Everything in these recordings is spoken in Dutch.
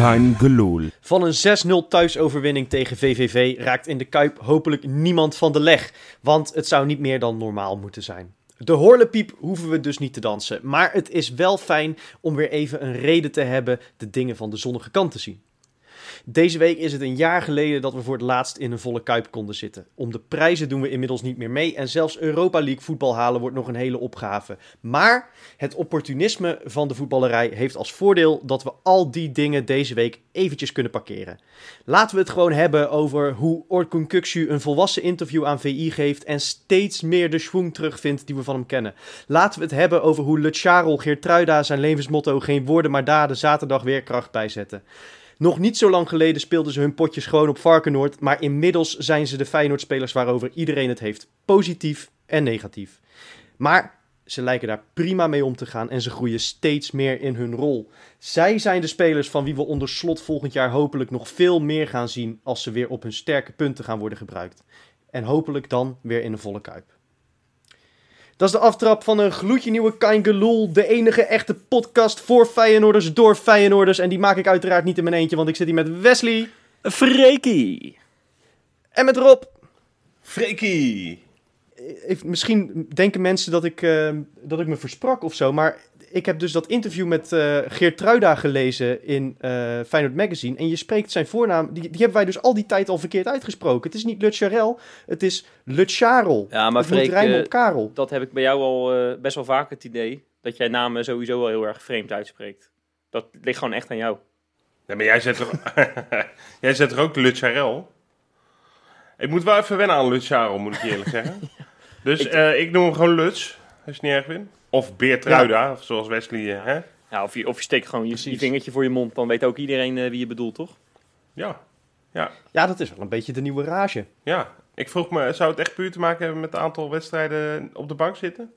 Gelul. Van een 6-0 thuisoverwinning tegen VVV raakt in de Kuip hopelijk niemand van de leg. Want het zou niet meer dan normaal moeten zijn. De horlepiep hoeven we dus niet te dansen. Maar het is wel fijn om weer even een reden te hebben de dingen van de zonnige kant te zien. Deze week is het een jaar geleden dat we voor het laatst in een volle kuip konden zitten. Om de prijzen doen we inmiddels niet meer mee en zelfs Europa League voetbal halen wordt nog een hele opgave. Maar het opportunisme van de voetballerij heeft als voordeel dat we al die dingen deze week eventjes kunnen parkeren. Laten we het gewoon hebben over hoe Orkun Kuksu een volwassen interview aan VI geeft en steeds meer de schwung terugvindt die we van hem kennen. Laten we het hebben over hoe Le Charol Geertruida zijn levensmotto geen woorden maar daden zaterdag weerkracht bijzetten. Nog niet zo lang geleden speelden ze hun potjes gewoon op Varkenoord, maar inmiddels zijn ze de Feyenoord-spelers waarover iedereen het heeft. Positief en negatief. Maar ze lijken daar prima mee om te gaan en ze groeien steeds meer in hun rol. Zij zijn de spelers van wie we onder slot volgend jaar hopelijk nog veel meer gaan zien als ze weer op hun sterke punten gaan worden gebruikt. En hopelijk dan weer in een volle kuip. Dat is de aftrap van een gloedje nieuwe Kain Gelul. De enige echte podcast voor Feyenoorders door Feyenoorders. En die maak ik uiteraard niet in mijn eentje, want ik zit hier met Wesley. Freaky. En met Rob. Freaky. Even, misschien denken mensen dat ik, uh, dat ik me versprak of zo, maar ik heb dus dat interview met uh, Geert Truida gelezen in uh, Feyenoord Magazine. En je spreekt zijn voornaam, die, die hebben wij dus al die tijd al verkeerd uitgesproken. Het is niet Le Charel, het is Le Charel. Ja, maar het moet rijmen op Karel. Dat heb ik bij jou al uh, best wel vaak het idee, dat jij namen sowieso wel heel erg vreemd uitspreekt. Dat ligt gewoon echt aan jou. Nee, maar jij zet er, jij zet er ook Le Charel. Ik moet wel even wennen aan Le Charel, moet ik eerlijk zeggen. ja. Dus ik, ik noem hem gewoon Lutz, als je het niet erg vindt. Of Beertruida, ja. zoals Wesley. Uh, hè? Ja, of, je, of je steekt gewoon je, je, vingertje voor je mond. Dan weet ook iedereen uh, wie je bedoelt, toch? Ja. ja. Ja, dat is wel een beetje de nieuwe rage. Ja. Ik vroeg me, zou het echt puur te maken hebben met het aantal wedstrijden op de bank zitten?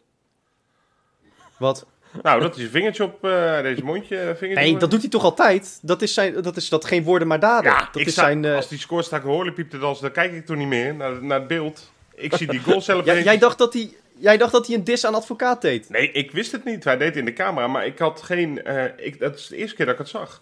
Wat? Nou, dat is een vingertje op uh, deze mondje. Vingertje nee, dat doet hij toch altijd? Dat is, zijn, dat is dat geen woorden maar daden. Ja, dat is sta, zijn, als die scoort sta ik hoorlijk te dansen, dan kijk ik toch niet meer naar, naar het beeld. Ik zie die goal zelf ja, Jij dacht dat hij... Jij dacht dat hij een dis aan advocaat deed? Nee, ik wist het niet. Hij deed het in de camera, maar ik had geen... Uh, ik, dat is de eerste keer dat ik het zag.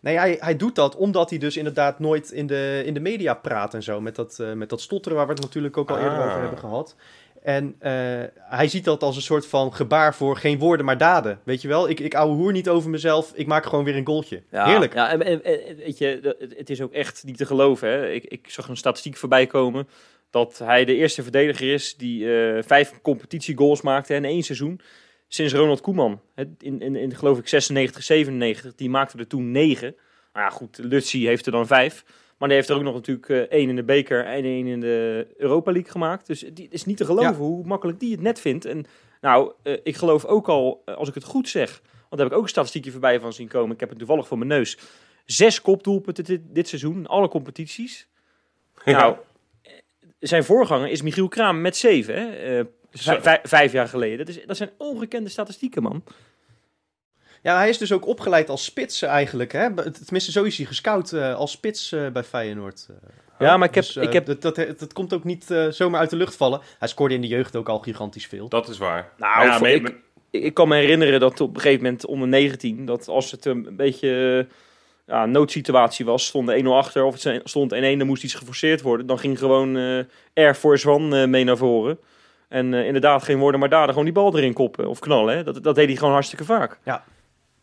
Nee, hij, hij doet dat omdat hij dus inderdaad nooit in de, in de media praat en zo. Met dat, uh, met dat stotteren waar we het natuurlijk ook al ah. eerder over hebben gehad. En uh, hij ziet dat als een soort van gebaar voor geen woorden, maar daden. Weet je wel, ik, ik ouwe hoer niet over mezelf, ik maak gewoon weer een goaltje. Ja, Heerlijk. Ja, en, en, en, weet je, het is ook echt niet te geloven. Hè? Ik, ik zag een statistiek voorbij komen dat hij de eerste verdediger is die uh, vijf competitiegoals maakte in één seizoen. Sinds Ronald Koeman. In, in, in geloof ik 96, 97. Die maakte er toen negen. Nou ja, goed, Lutzi heeft er dan vijf. Maar die heeft er ook nog natuurlijk uh, één in de beker en één in de Europa League gemaakt. Dus het is niet te geloven ja. hoe makkelijk die het net vindt. En nou, uh, ik geloof ook al, als ik het goed zeg... want daar heb ik ook een statistiekje voorbij van zien komen. Ik heb het toevallig voor mijn neus. Zes kopdoelpunten dit, dit seizoen, alle competities. Ja. Nou, zijn voorganger is Michiel Kraam met zeven, hè? Uh, vijf, vijf jaar geleden. Dat, is, dat zijn ongekende statistieken, man. Ja, hij is dus ook opgeleid als spits eigenlijk. Hè? Tenminste, zo is hij gescout uh, als spits uh, bij Feyenoord. Uh, ja, maar ik heb... Dus, ik heb... Dat, dat, dat, komt ook niet zomaar uit de lucht vallen. Hij scoorde in de jeugd ook al gigantisch veel. Dat is waar. Nou, ja, ik, ik, ik, kan me herinneren dat op een gegeven moment onder 19... dat als het een beetje ja, noodsituatie was, stond 1-0 achter of het stond 1-1, dan moest iets geforceerd worden. Dan ging gewoon Air Force One mee naar voren. En uh, inderdaad, geen woorden maar daden, gewoon die bal erin koppen of knallen. Hè? Dat, dat deed hij gewoon hartstikke vaak. Ja.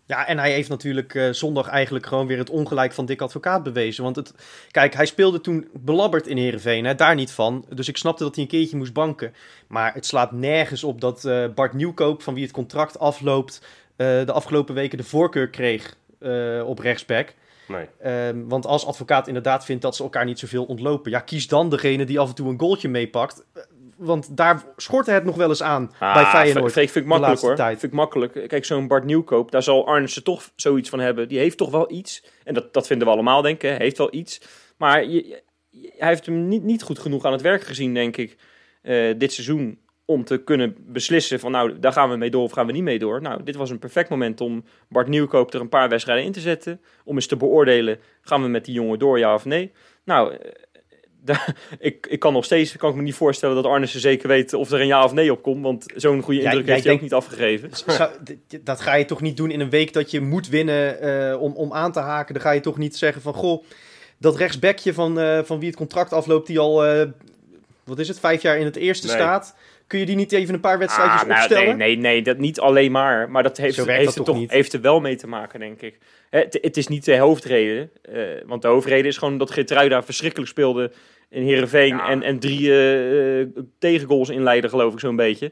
Ja, en hij heeft natuurlijk uh, zondag eigenlijk gewoon weer het ongelijk van Dick Advocaat bewezen. Want het, kijk, hij speelde toen belabberd in Heerenveen, hè, daar niet van. Dus ik snapte dat hij een keertje moest banken. Maar het slaat nergens op dat uh, Bart Nieuwkoop, van wie het contract afloopt, de afgelopen weken de voorkeur kreeg uh, op rechtsback. Nee. Um, want als advocaat inderdaad vindt dat ze elkaar niet zoveel ontlopen. Ja, kies dan degene die af en toe een goaltje meepakt. want daar schortte het nog wel eens aan Ah, bij Feyenoord. Vind, vind ik makkelijk hoor. tijd. Vind ik makkelijk. Kijk, zo'n Bart Nieuwkoop, daar zal Arnissen toch zoiets van hebben. Die heeft toch wel iets. En dat, dat vinden we allemaal, denk ik. hè. Heeft wel iets. Maar je, je- hij heeft hem niet, niet goed genoeg aan het werk gezien, denk ik, eh, dit seizoen. Om te kunnen beslissen van, nou, daar gaan we mee door of gaan we niet mee door. Nou, dit was een perfect moment om Bart Nieuwkoop er een paar wedstrijden in te zetten. Om eens te beoordelen, gaan we met die jongen door, ja of nee? Nou, eh, daar- ik, ik kan nog steeds kan ik me niet voorstellen dat Arnissen zeker weet of er een ja of nee op komt. Want zo'n goede indruk heeft hij ook niet afgegeven. Zou- dat ga je toch niet doen in een week dat je moet winnen eh, om, om aan te haken. Dan ga je toch niet zeggen van, goh, dat rechtsbekje van, eh, van wie het contract afloopt, die al, wat is het, vijf jaar in het eerste Nee. staat. Kun je die niet even een paar wedstrijdjes Ah, nou, opstellen? nee, nee, nee, dat niet alleen maar. Maar dat heeft, heeft, dat er toch heeft er wel mee te maken, denk ik. Hè, Het, het is niet de hoofdreden. eh, want de hoofdreden is gewoon dat Geertruida verschrikkelijk speelde in Heerenveen. Ja. En, en drie eh, tegengoals inleidde, geloof ik, zo'n beetje.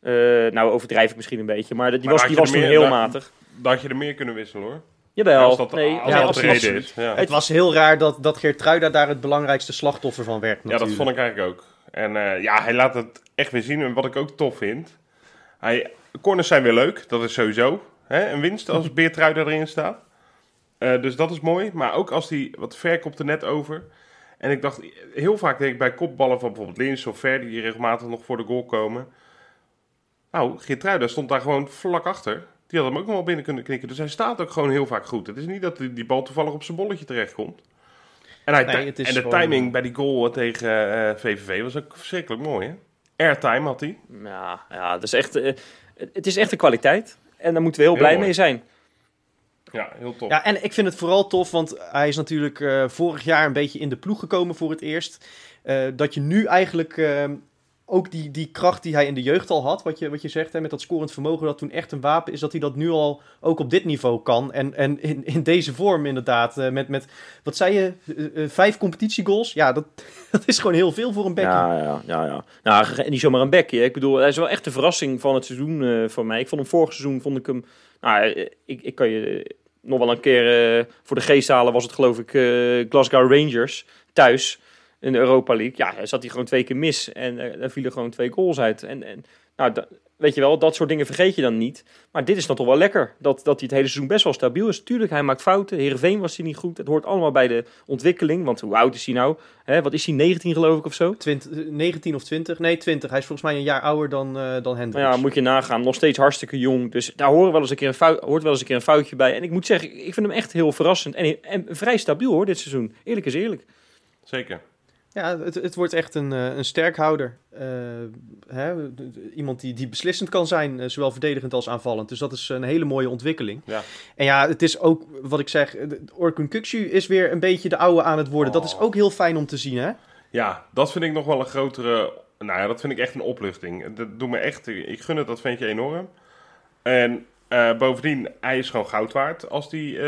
Eh, nou, overdrijf ik misschien een beetje. Maar die Maar was, die was toen meer- heel matig. Dat had je er meer kunnen wisselen hoor. Jawel. als dat, nee, als ja, de was- reden is. Ja. Het was heel raar dat, dat Geertruida daar het belangrijkste slachtoffer van werd Ja, dat vond ik eigenlijk ook. En eh, ja, hij laat het echt weer zien. En wat ik ook tof vind. Hij, corners zijn weer leuk. Dat is sowieso hè, een winst als Beertruida erin staat. Eh, dus dat is mooi. Maar ook als hij wat ver komt er net over. En ik dacht, heel vaak denk ik bij kopballen van bijvoorbeeld Lins of Ver... die regelmatig nog voor de goal komen. Nou, Geertruida stond daar gewoon vlak achter. Die had hem ook nog wel binnen kunnen knikken. Dus hij staat ook gewoon heel vaak goed. Het is niet dat die, die bal toevallig op zijn bolletje terechtkomt. En, hij, Nee, het is en de gewoon- timing bij die goal tegen eh, VVV was ook verschrikkelijk mooi, hè? Airtime had hij. Ja, ja dat is echt, eh, het is echt een kwaliteit. En daar moeten we heel, Heel blij mooi. mee zijn. Ja, heel tof. Ja, en ik vind het vooral tof, want hij is natuurlijk eh, vorig jaar een beetje in de ploeg gekomen voor het eerst. Eh, dat je nu eigenlijk ook die, die kracht die hij in de jeugd al had, wat je, wat je zegt, hè, met dat scorend vermogen, dat toen echt een wapen is, dat hij dat nu al ook op dit niveau kan. En, en in, in deze vorm inderdaad, eh, met, met, wat zei je, Eh, eh, vijf competitiegoals? Ja, dat, dat is gewoon heel veel voor een bekje. Ja, ja, ja. ja. Nou, niet zomaar een bekje. Ik bedoel, hij is wel echt de verrassing van het seizoen voor mij. Ik vond hem vorig seizoen, vond ik hem... Nou, ik, ik kan je nog wel een keer voor de geest halen. Was het geloof ik Glasgow Rangers thuis in de Europa League. Ja, hij zat hij gewoon twee keer mis. En eh, daar vielen gewoon twee goals uit. En, en nou, weet je wel, dat soort dingen vergeet je dan niet. Maar dit is dan toch wel lekker. Dat, dat hij het hele seizoen best wel stabiel is. Tuurlijk, hij maakt fouten. Heerenveen was hij niet goed. Het hoort allemaal bij de ontwikkeling. Want hoe oud is hij nou? Hè, wat is hij, 19 geloof ik of zo? 20, eh, 19 of 20? Nee, 20. Hij is volgens mij een jaar ouder dan, eh dan Nou Hendricks. ja, moet je nagaan. Nog steeds hartstikke jong. Dus daar horen wel eens een keer een fout, hoort wel eens een keer een foutje bij. En ik moet zeggen, ik vind hem echt heel verrassend. En, en vrij stabiel hoor, dit seizoen. Eerlijk is eerlijk. Zeker. Ja, het, het wordt echt een, eh, een sterkhouder. Eh, hè, iemand die, die beslissend kan zijn, eh, zowel verdedigend als aanvallend. Dus dat is een hele mooie ontwikkeling. Ja. En ja, het is ook, wat ik zeg, Orkun Kukcu is weer een beetje de oude aan het worden. Dat is Oh. ook heel fijn om te zien, hè? Ja, dat vind ik nog wel een grotere... Nou ja, dat vind ik echt een opluchting. Dat doet me echt... Ik gun het dat ventje enorm. En bovendien, hij is gewoon goud waard als hij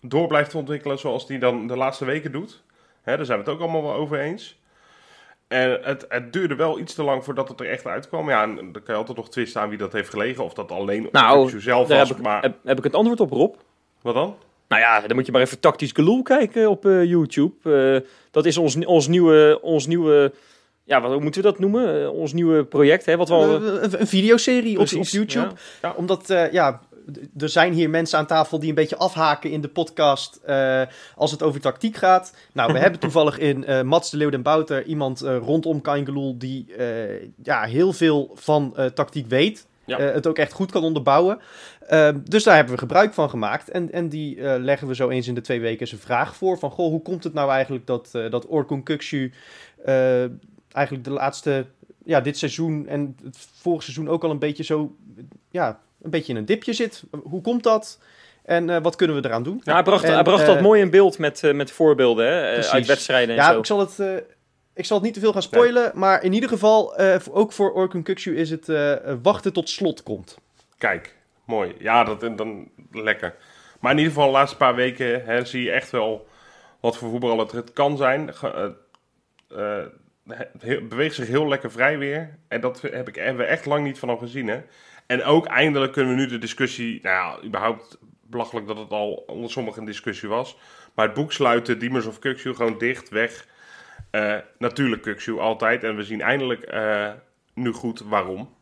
door blijft ontwikkelen zoals hij dan de laatste weken doet. Hè, daar zijn we het ook allemaal wel over eens. En het, het duurde wel iets te lang voordat het er echt uitkwam. Ja, en dan kan je altijd nog twisten aan wie dat heeft gelegen. Of dat alleen op Nou, zelf was. heb ik, Maar heb, heb ik het antwoord op, Rob. wat dan? Nou ja, dan moet je maar even tactisch geloel kijken op eh, YouTube. Eh, dat is ons, ons nieuwe... Ons nieuwe ja, wat hoe moeten we dat noemen? Eh, ons nieuwe project, hè? Wat we al... Een- videoserie op, op YouTube. ja. Ja, omdat, eh, ja, er zijn hier mensen aan tafel die een beetje afhaken in de podcast eh, als het over tactiek gaat. Nou, we hebben toevallig in eh, Mats de Leeuw den Bouter iemand eh, rondom Kaingeloel die ja, heel veel van tactiek weet. Ja. Het ook echt goed kan onderbouwen. Ehm, dus daar hebben we gebruik van gemaakt. En, en die leggen we zo eens in de twee weken zijn vraag voor. Van, goh, hoe komt het nou eigenlijk dat, dat Orkun eigenlijk de laatste... Ja, dit seizoen en het vorige seizoen ook al een beetje zo... Ja, een beetje in een dipje zit. Hoe komt dat? En eh, wat kunnen we eraan doen? Ja, hij bracht, En, hij bracht dat eh, mooi in beeld met, eh, met voorbeelden hè? uit wedstrijden en Ja, zo. ik zal het... eh, ik zal het niet te veel gaan spoilen, maar in ieder geval, eh, ook voor Orkun Kukcu is het wachten tot slot komt. Kijk, mooi. Ja, dat en dan lekker. Maar in ieder geval, de laatste paar weken hè, zie je echt wel wat voor voetbal het, het kan zijn. Ge- eh, eh, het he- beweegt zich heel lekker vrij weer. En dat heb ik, hebben we echt lang niet van hem gezien. Hè? En ook eindelijk kunnen we nu de discussie... Nou ja, überhaupt belachelijk dat het al onder sommigen een discussie was. Maar het boek sluiten, Diemers of Kuksu, gewoon dicht, weg. Eh, natuurlijk Kuksu altijd. En we zien eindelijk eh, nu goed waarom.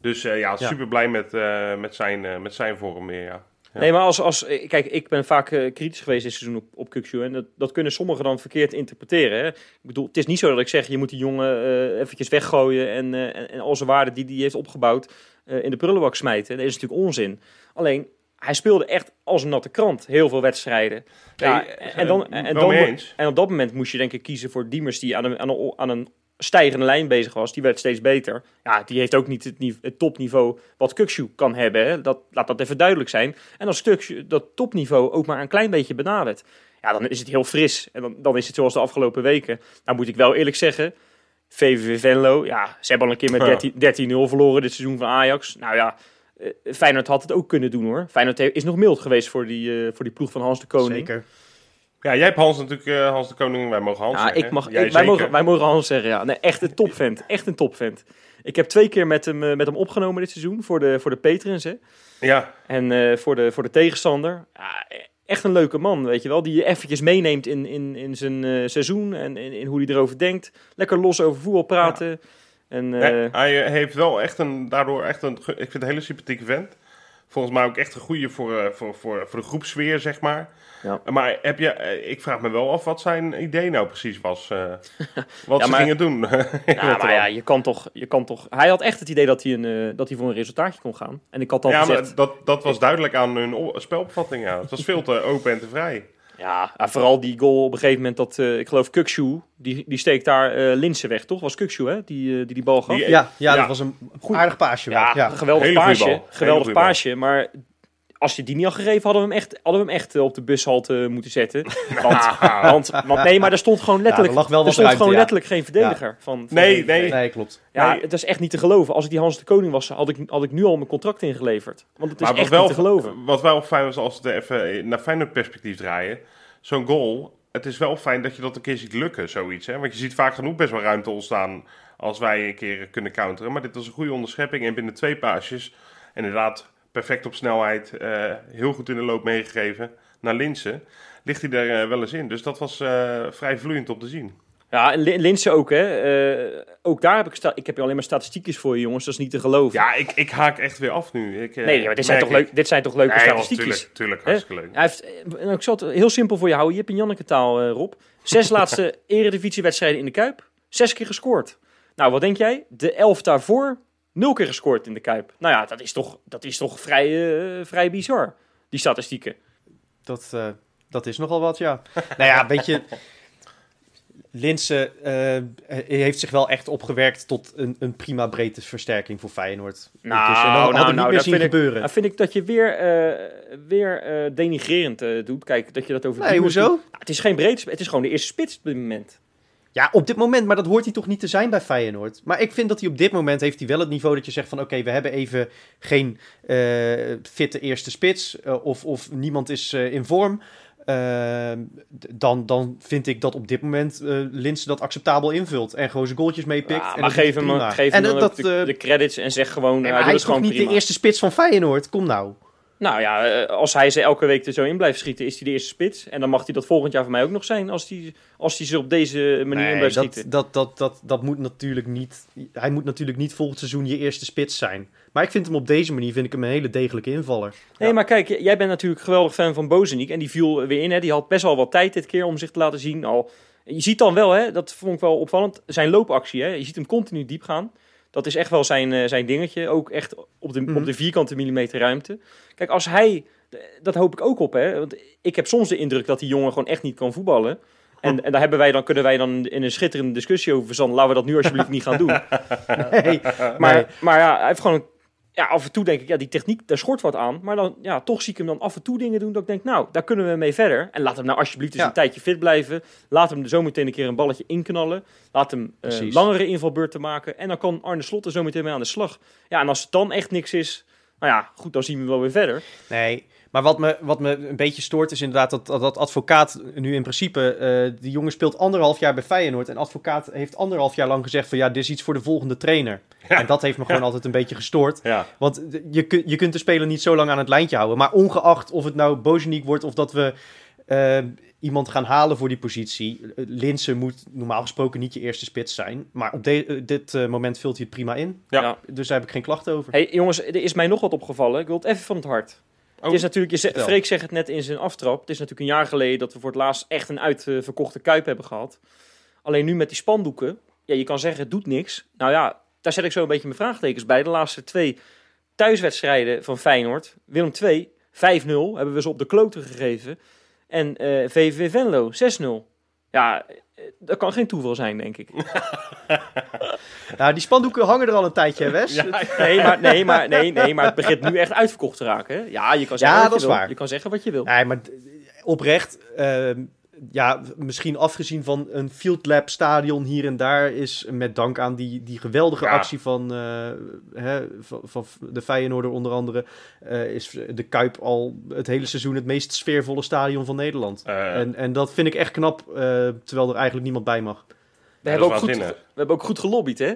Dus eh, ja, super blij met, met, zijn, met zijn vorm weer. Ja. Ja. Nee, maar als, als, kijk, ik ben vaak kritisch geweest dit seizoen op, op. En dat, dat kunnen sommigen dan verkeerd interpreteren. Hè? Ik bedoel, het is niet zo dat ik zeg, je moet die jongen eh, eventjes weggooien en, eh, en, en al zijn waarde die hij heeft opgebouwd in de prullenbak smijten. Dat is natuurlijk onzin. Alleen, hij speelde echt als een natte krant heel veel wedstrijden. Ja, Nee, en, dan, eh, en, dan, en op dat moment moest je denk ik kiezen voor Diemers die aan een, aan een, aan een stijgende lijn bezig was. Die werd steeds beter. Ja, die heeft ook niet het, het topniveau wat Kuksu kan hebben. Hè. Dat, laat dat even duidelijk zijn. En als Kukçu dat topniveau ook maar een klein beetje benadert, ja, dan is het heel fris. En dan, dan is het zoals de afgelopen weken. Nou moet ik wel eerlijk zeggen, VVV Venlo, ja, ze hebben al een keer met Ja. 13 13-0 verloren dit seizoen van Ajax. Nou ja, eh, Feyenoord had het ook kunnen doen hoor. Feyenoord is nog mild geweest voor die, eh, voor die ploeg van Hans de Koning. Zeker. Ja, jij hebt Hans natuurlijk, eh, Hans de Koning. Wij mogen Hans Ja, zeggen. ik mag, ik- wij, mogen, wij mogen Hans zeggen, ja. Nee, echt een topvent. Echt een topvent. Ik heb twee keer met hem, met hem opgenomen dit seizoen voor de, voor de Patrons. Hè. Ja, En voor, de, voor de tegenstander. Ja, echt een leuke man, weet je wel. Die je eventjes meeneemt in, in, in zijn eh, seizoen en in, in hoe hij erover denkt. Lekker los over voetbal praten. En, eh, Nee, hij eh, heeft wel echt een, daardoor echt een, ik vind het een hele sympathieke vent. Volgens mij ook echt een goede voor, eh, voor, voor, voor de groepsfeer, zeg maar. Ja. Maar heb je, eh, ik vraag me wel af wat zijn idee nou precies was. eh, wat Ja, ze maar- gingen doen. ja, maar ja, je kan, toch, je kan toch... Hij had echt het idee dat hij, een, dat hij voor een resultaatje kon gaan. En ik had al Ja, gezegd... maar dat, dat was duidelijk aan hun spelopvatting. Ja. Het was veel te open en te vrij. Ja, vooral die goal op een gegeven moment dat, eh, ik geloof Kukshoe, die, die steekt daar eh Linsen weg, toch? Was Kukshoe, hè? Die, eh, die die bal gaf. Die- Ja, ja, Ja. dat was een aardig paasje. wel. ja, Ja. geweldig Hele paasje. Geweldig paasje, maar als je die niet had gegeven, hadden we hem echt, hadden we hem echt eh, op de bushalte moeten zetten. Want, want, want nee, maar er stond gewoon letterlijk, er lag wel er stond ruimte, gewoon ja. letterlijk geen verdediger. Van, van Nee, nee. Nee, klopt. Ja, Nee. het is echt niet te geloven. Als ik die Hans de Koning was, had ik, had ik nu al mijn contract ingeleverd. Want het is Maar echt wel, niet te geloven. wat wel fijn was als we het even naar Feyenoord perspectief draaien. Zo'n goal, het is wel fijn dat je dat een keer ziet lukken, zoiets. Hè? Want je ziet vaak genoeg best wel ruimte ontstaan als wij een keer kunnen counteren. Maar dit was een goede onderschepping en binnen twee paasjes, inderdaad perfect op snelheid, eh, heel goed in de loop meegegeven naar Linsen. Ligt hij er eh, wel eens in. Dus dat was eh, vrij vloeiend om te zien. Ja, en Lin- Linse ook, hè. Ook daar heb ik... sta- ik heb hier alleen maar statistiekjes voor je, jongens. Dat is niet te geloven. Ja, ik, ik haak echt weer af nu. Ik, nee, maar dit zijn, toch ik. leuk, dit zijn toch leuke Nee, statistiekjes? tuurlijk, hartstikke leuk. Hij heeft, nou, ik zal het heel simpel voor je houden. Je hebt een Janneke taal, Rob. Zes laatste eredivisiewedstrijden in de Kuip. Zes keer gescoord. Nou, wat denk jij? De elf daarvoor, nul keer gescoord in de Kuip. Nou ja, dat is toch, dat is toch vrij, eh, vrij bizar, die statistieken. Dat, eh, dat is nogal wat, ja. nou ja, weet je... Linse eh, heeft zich wel echt opgewerkt tot een, een prima breedteversterking voor Feyenoord. Nou, Dus, en nou, nou, niet meer dat zien vind ik- gebeuren. Vind ik dat je weer, eh, weer eh, denigrerend doet. Kijk, dat je dat over... Nee, hoezo? Nou, het is geen breed, het is gewoon de eerste spits op dit moment. Ja, op dit moment, maar dat hoort hij toch niet te zijn bij Feyenoord. Maar ik vind dat hij op dit moment heeft hij wel het niveau dat je zegt van... oké, we hebben even geen eh, fitte eerste spits eh, of, of niemand is eh, in vorm. Eh, d- dan, dan vind ik dat op dit moment Linse dat acceptabel invult. En gewoon zijn goaltjes meepikt. Ja, en maar geef hem, geef en hem eh, dan dat, de, de credits en zeg gewoon... nee, hij is gewoon niet prima. de eerste spits van Feyenoord? Kom nou. Nou ja, eh, als hij ze elke week er zo in blijft schieten, is hij de eerste spits. En dan mag hij dat volgend jaar voor mij ook nog zijn, als hij, als hij ze op deze manier in blijft dat, schieten. dat, dat, dat, dat moet natuurlijk niet. Hij moet natuurlijk niet volgend seizoen je eerste spits zijn. Maar ik vind hem op deze manier vind ik hem een hele degelijke invaller. Nee, maar kijk, jij bent natuurlijk geweldig fan van Bozeniek. En die viel weer in, hè. Die had best wel wat tijd dit keer om zich te laten zien. Al, je ziet dan wel, hè, dat vond ik wel opvallend, zijn loopactie. Hè. Je ziet hem continu diep gaan. Dat is echt wel zijn, eh, zijn dingetje. Ook echt op de, Mhm. op de vierkante millimeter ruimte. Kijk, als hij... Dat hoop ik ook op, hè. Want ik heb soms de indruk dat die jongen gewoon echt niet kan voetballen. En, en daar hebben wij dan, kunnen wij dan in een schitterende discussie over verzanden. Laten we dat nu alsjeblieft niet gaan doen. Nee, Maar, maar ja, hij heeft gewoon... Ja, af en toe denk ik, ja, die techniek, daar schort wat aan. Maar dan, ja, toch zie ik hem dan af en toe dingen doen dat ik denk, nou, daar kunnen we mee verder. En laat hem nou alsjeblieft eens Ja. een tijdje fit blijven. Laat hem er zo meteen een keer een balletje inknallen. Laat hem Precies. langere invalbeurten maken. En dan kan Arne Slot er zo meteen mee aan de slag. Ja, en als het dan echt niks is, nou ja, goed, dan zien we wel weer verder. nee. Maar wat me, wat me een beetje stoort is inderdaad dat, dat, dat advocaat nu in principe... eh die jongen speelt anderhalf jaar bij Feyenoord. En advocaat heeft anderhalf jaar lang gezegd van... ja, dit is iets voor de volgende trainer. En dat heeft me gewoon altijd een beetje gestoord. Ja. Want je, kun- je kunt de speler niet zo lang aan het lijntje houden. Maar ongeacht of het nou Bozeniek wordt of dat we... eh, iemand gaan halen voor die positie. Linsen moet normaal gesproken niet je eerste spits zijn. Maar op de- eh, dit moment vult hij het prima in. Ja. Ja. Dus daar heb ik geen klachten over. Hey, jongens, er is mij nog wat opgevallen. Ik wil het even van het hart. Oh. Het is natuurlijk, je ze- Vertel. Freek zegt het net in zijn aftrap. Het is natuurlijk een jaar geleden dat we voor het laatst echt een uitverkochte kuip hebben gehad. Alleen nu met die spandoeken, ja, je kan zeggen het doet niks. Nou ja, daar zet ik zo een beetje mijn vraagtekens bij. De laatste twee thuiswedstrijden van Feyenoord. Willem 2, 5-0, hebben we ze op de kloten gegeven. En eh VVV Venlo, 6-0. Ja, dat kan geen toeval zijn, denk ik. Nou, die spandoeken hangen er al een tijdje, hè, Wes? Ja, Nee, maar, nee, maar, nee, nee, maar het begint nu echt uitverkocht te raken. Hè? Ja, je kan zeggen Ja, wat dat je is wil. waar. Je kan zeggen wat je wil. Nee, maar oprecht, ehm, ja, misschien afgezien van een Field Lab stadion hier en daar, is met dank aan die, die geweldige Ja. actie van, eh, hè, van, van de Feyenoorder onder andere, eh, is de Kuip al het hele seizoen het meest sfeervolle stadion van Nederland. Eh, En, en dat vind ik echt knap, eh, terwijl er eigenlijk niemand bij mag. We, hebben ook goed, we hebben ook goed gelobbyd, hè?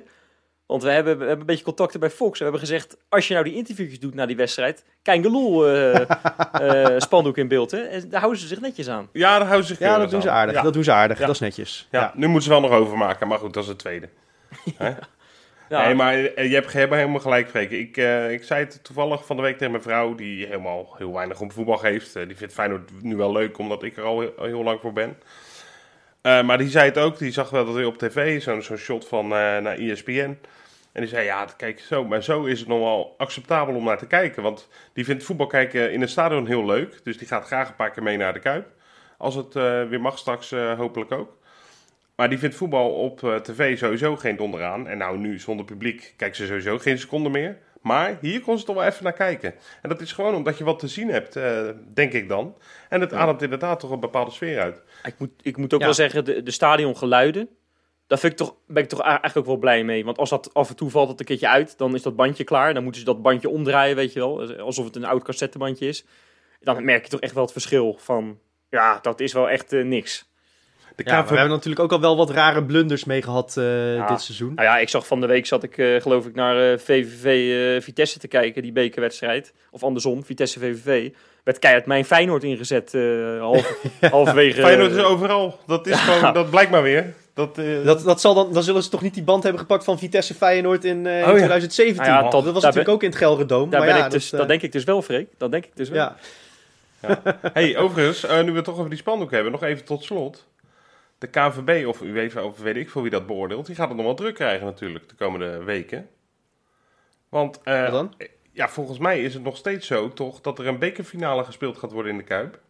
Want we hebben, we hebben een beetje contacten bij Fox. We hebben gezegd, als je nou die interviewjes doet na die wedstrijd... Kangaloo eh eh spandoek in beeld, hè? En daar houden ze zich netjes aan. ja, daar houden ze zich Ja, dat doen ze aan. aardig. Ja. Dat doen ze aardig. Ja. Dat is netjes. Ja, Ja. nu moeten ze wel nog overmaken, maar goed, dat is het tweede. Ja, Nee, maar eh, je hebt helemaal, helemaal gelijk, Freek. Ik, eh, ik zei het toevallig van de week tegen mijn vrouw, die helemaal heel weinig om voetbal geeft. Eh, die vindt Feyenoord nu wel leuk, omdat ik er al heel, al heel lang voor ben. Eh, maar die zei het ook, die zag wel dat hij op tv, zo'n shot van eh, naar ESPN. En die zei, ja, kijk, zo, maar zo is het nog wel acceptabel om naar te kijken. Want die vindt voetbal kijken in een stadion heel leuk. Dus die gaat graag een paar keer mee naar de Kuip. Als het eh, weer mag straks, hopelijk ook. Maar die vindt voetbal op tv sowieso geen donder aan. En nou, nu zonder publiek kijkt ze sowieso geen seconde meer. Maar hier kon ze toch wel even naar kijken. En dat is gewoon omdat je wat te zien hebt, eh, denk ik dan. En het ademt inderdaad toch een bepaalde sfeer uit. ik, moet, ik moet ook Ja. wel zeggen, de, de stadiongeluiden... Daar vind ik toch, ben ik toch eigenlijk ook wel blij mee. Want als dat af en toe valt het een keertje uit, dan is dat bandje klaar. Dan moeten ze dat bandje omdraaien, weet je wel. Alsof het een oud cassettebandje is. Dan merk je toch echt wel het verschil van... Ja, dat is wel echt eh, niks. De Ja, we hebben natuurlijk ook al wel wat rare blunders mee gehad eh, Ja. dit seizoen. Nou ja, ik zag van de week zat ik eh, geloof ik naar eh, VVV eh, Vitesse te kijken, die bekerwedstrijd. Of andersom, Vitesse VVV. Werd keihard mijn Feyenoord ingezet, eh half, halverwege. Feyenoord is overal. Dat, is gewoon, dat blijkt maar weer. Dat, eh, Dat, dat zal dan, dan zullen ze toch niet die band hebben gepakt van Vitesse Feyenoord in, eh, in Oh ja. 2017. Nou ja, tot- dat was natuurlijk ben- ook in het Gelredome. Daar maar ben ja, ik dus, dat, denk ik dus wel, Freek. Dat denk ik dus wel. ja. hey, overigens, eh, nu we het toch over die spandoek hebben, nog even tot slot. De KNVB, of UEFA, of weet ik veel wie dat beoordeelt, die gaat het nog wel druk krijgen natuurlijk de komende weken. Want eh, Wat dan? ja, volgens mij is het nog steeds zo toch dat er een bekerfinale gespeeld gaat worden in de Kuip.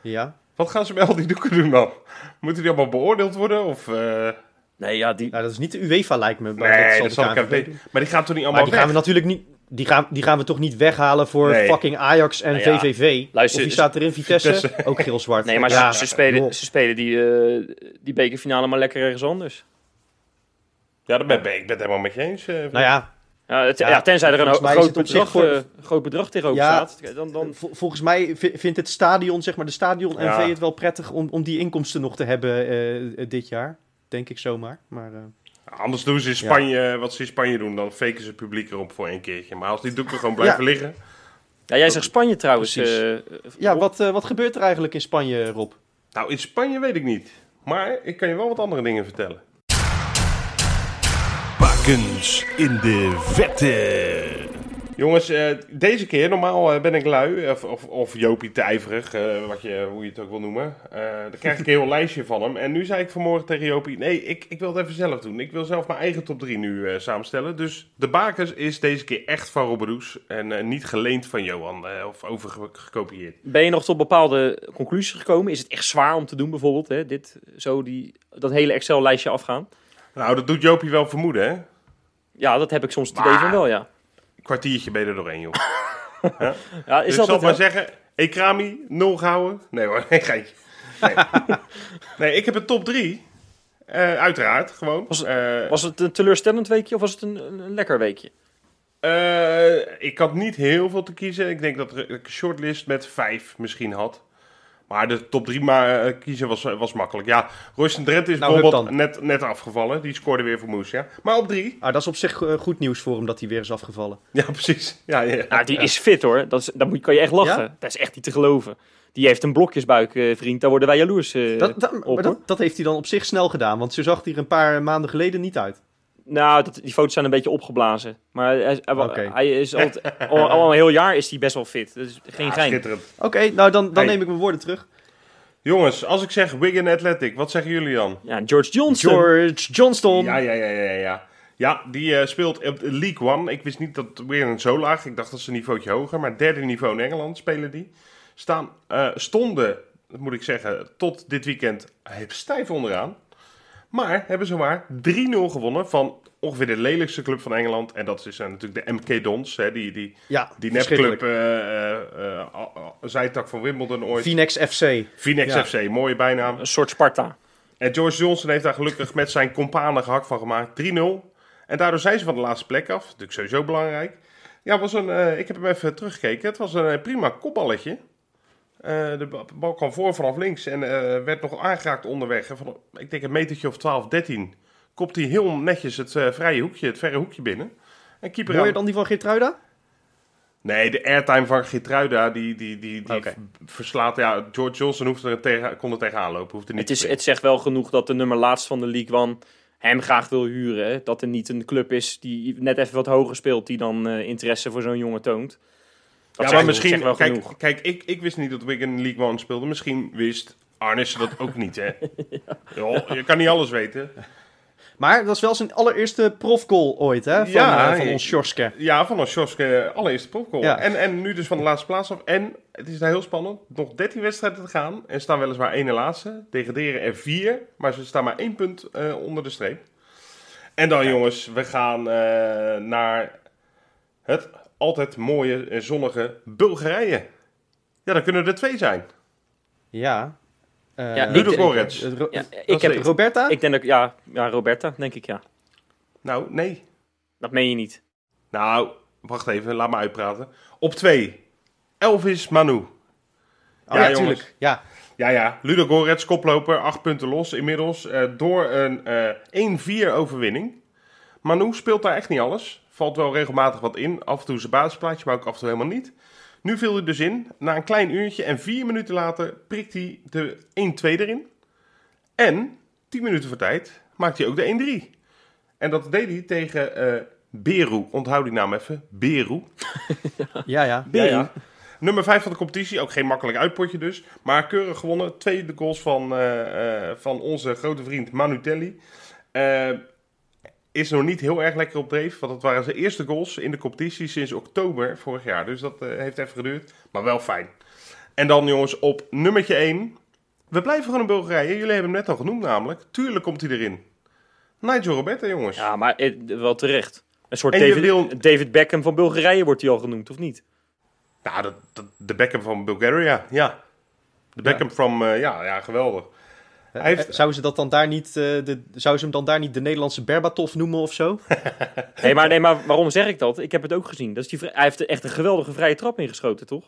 ja. Wat gaan ze met al die doeken doen dan? Moeten die allemaal beoordeeld worden? Of, eh, Nee, ja, die, Nou, dat is niet de UEFA lijkt me. Maar nee, dat dat zal zal de KNVB. Maar die gaan toch niet Maar allemaal die gaan we natuurlijk niet... Die gaan, die gaan we toch niet weghalen voor Nee. fucking Ajax en Nou ja, VVV? luister, of wie staat erin? Vitesse? Ook geel zwart. nee, maar Ja, ze, ze spelen, ze spelen die, eh, die bekerfinale maar lekker ergens anders. Ja, dat ben, ben- ik ben het helemaal met je eens. eh, Nou ja, Ja, het, Ja, ja, tenzij er een groot, het op zich bedrag, voor- eh, groot bedrag tegenover Ja. staat. Dan, dan, vol- volgens mij vi- vindt het stadion, zeg maar de stadion NV Ja. het wel prettig om, om die inkomsten nog te hebben eh, dit jaar. Denk ik zomaar. Maar eh, Anders doen ze in Spanje, wat ze in Spanje doen, dan faken ze het publiek erop voor één keertje. Maar als die doeken gewoon blijven Ja. liggen... ja, jij zegt Spanje trouwens. Eh, ja, wat, eh, wat gebeurt er eigenlijk in Spanje, Rob? Nou, in Spanje weet ik niet. Maar ik kan je wel wat andere dingen vertellen. Bakens in de vette. Jongens, eh, deze keer, normaal eh, ben ik lui, of, of, of Jopie te ijverig, eh, wat je, hoe je het ook wil noemen. Dan krijg ik een heel lijstje van hem. En nu zei ik vanmorgen tegen Jopie, nee, ik, ik wil het even zelf doen. Ik wil zelf mijn eigen top 3 nu samenstellen. Dus de bakers is deze keer echt van Robberoes en niet geleend van Johan of overgekopieerd. Ben je nog tot bepaalde conclusies gekomen? Is het echt zwaar om te doen bijvoorbeeld? Hè? Dit, zo die, dat hele Excel-lijstje afgaan? Nou, dat doet Jopie wel vermoeden, hè? Ja, dat heb ik soms Maar- van wel, ja. Kwartiertje ben je er doorheen, joh. ja Dus is ik dat zal maar zeggen, Ekrami, nul gehouden. Nee hoor, nee, geintje. Nee. nee, ik heb een top 3. uiteraard, gewoon. Was het- Eh, Was het een teleurstellend weekje of was het een, een, een lekker weekje? eh, ik had niet heel veel te kiezen. Ik denk dat ik een shortlist met vijf misschien had. Maar de top 3 maar, eh, kiezen was, was makkelijk. Ja, Royston Drenthe is Nou, bijvoorbeeld net, net afgevallen. Die scoorde weer voor Moes, ja. Maar op 3. Ah, dat is op zich eh, goed nieuws voor hem dat hij weer is afgevallen. Ja, precies. Ja, ja, ja. Nou, die is fit hoor. Dat, is, dat moet, kan je echt lachen. Ja? Dat is echt niet te geloven. Die heeft een blokjesbuik, eh, vriend. Daar worden wij jaloers eh, Dat, dat, op, maar dat, dat heeft hij dan op zich snel gedaan, want zo zag hij er een paar maanden geleden niet uit. Nou, dat, die foto's zijn een beetje opgeblazen. Maar hij, hij, is altijd, al, al een heel jaar is hij best wel fit. Dus geen Ja, gein. schitterend. Oké, nou dan, dan Hey. neem ik mijn woorden terug. Jongens, als ik zeg Wigan Athletic, wat zeggen jullie dan? Ja, George Johnson. George Johnston. Ja, ja, ja, ja, ja. Ja, die eh, speelt op League One. Ik wist niet dat Wigan zo laag. Ik dacht dat ze een niveautje hoger. Maar derde niveau in Engeland spelen die. Staan, eh, stonden, dat moet ik zeggen, tot dit weekend stijf onderaan. Maar hebben zowaar 3-0 gewonnen van ongeveer de lelijkste club van Engeland. En dat is eh, natuurlijk de MK Dons. Hè, die, die, Ja, die nepclub, eh eh eh, zijtak van Wimbledon ooit. Phoenix FC. Phoenix Ja. FC, mooie bijnaam. Een soort Sparta. En George Johnson heeft daar gelukkig met zijn companen gehakt van gemaakt. 3-0. En daardoor zijn ze van de laatste plek af. Natuurlijk sowieso belangrijk. Ja, was een, eh, ik heb hem even teruggekeken. Het was een prima kopballetje. Eh, de ba- bal kwam voor vanaf links en eh, werd nog aangeraakt onderweg. En van, ik denk een metertje of 12, 13. Kopt hij heel netjes het eh, vrije hoekje, het verre hoekje binnen. En keeper Hoor je aan- dan die van Geertruida? Nee, de airtime van Gitruida, die, die, die, die verslaat... Ja, George Johnson hoefde er tegen, kon er tegenaan lopen. Hoefde niet Het, is, het zegt wel genoeg dat de nummer laatst van de League One hem graag wil huren. hè. Dat er niet een club is die net even wat hoger speelt, die dan eh, interesse voor zo'n jongen toont. Dat ja, maar misschien... wel Kijk, genoeg. kijk ik, ik wist niet dat Wigan League One speelde. Misschien wist Arnissen dat ook niet, hè? Joh, je kan niet alles weten. Maar dat was wel zijn allereerste profgoal ooit, hè? Van, Ja, eh, van ja. ons Sjorske. Ja, van een Sjoske allereerste popcorn. Ja. En, en nu dus van de laatste plaats af. En het is daar heel spannend. Nog 13 wedstrijden te gaan. En staan weliswaar één en laatste. Degraderen er vier. Maar ze staan maar één punt eh, onder de streep. En dan jongens, we gaan eh, naar het altijd mooie en zonnige Bulgarije. Ja, dan kunnen er twee zijn. Ja. Eh, Ja, Ludo ik- Ro- Ja, is ik heb. Roberta? ik denk dat, ja, ja, Roberta, denk ik, ja. Nou, nee. Dat meen je niet. Nou, wacht even. Laat me uitpraten. Op twee. Elvis Manu. oh, ja, jongens. tuurlijk. Ja. Ja, ja. Ludo Goretz, koploper, acht punten los inmiddels. eh, door een eh 1-4 overwinning. Manu speelt daar echt niet alles. Valt wel regelmatig wat in. Af en toe zijn basisplaatje, maar ook af en toe helemaal niet. Nu viel hij dus in. Na een klein uurtje en vier minuten later prikt hij de 1-2 erin. En 10 minuten voor tijd maakt hij ook de 1-3. En dat deed hij tegen eh Beru. Onthoud die naam even. Beru. Ja, ja. Ja, ja. Nummer 5 van de competitie, ook geen makkelijk uitpotje dus. Maar keurig gewonnen. Twee de goals van, eh, eh, van onze grote vriend Manutelli. Is nog niet heel erg lekker op dreef. Want dat waren zijn eerste goals in de competitie sinds oktober vorig jaar. Dus dat eh, heeft even geduurd. Maar wel fijn. En dan jongens op nummertje 1. We blijven gewoon in Bulgarije. Jullie hebben hem net al genoemd namelijk. Tuurlijk komt hij erin. Nigel Roberta jongens. Ja, maar eh, wel terecht. Een soort David, wil- David Beckham van Bulgarije wordt hij al genoemd, of niet? Nou, dat- de Beckham van Bulgaria. Ja. De Beckham from... eh, ja, ja, geweldig. Heeft- Eh, Zouden ze dat dan daar niet, eh, de, zouden ze hem dan daar niet de Nederlandse Berbatov noemen of zo? Nee maar, nee, maar waarom zeg ik dat? Ik heb het ook gezien. Dat is die, hij heeft echt een geweldige vrije trap ingeschoten, toch?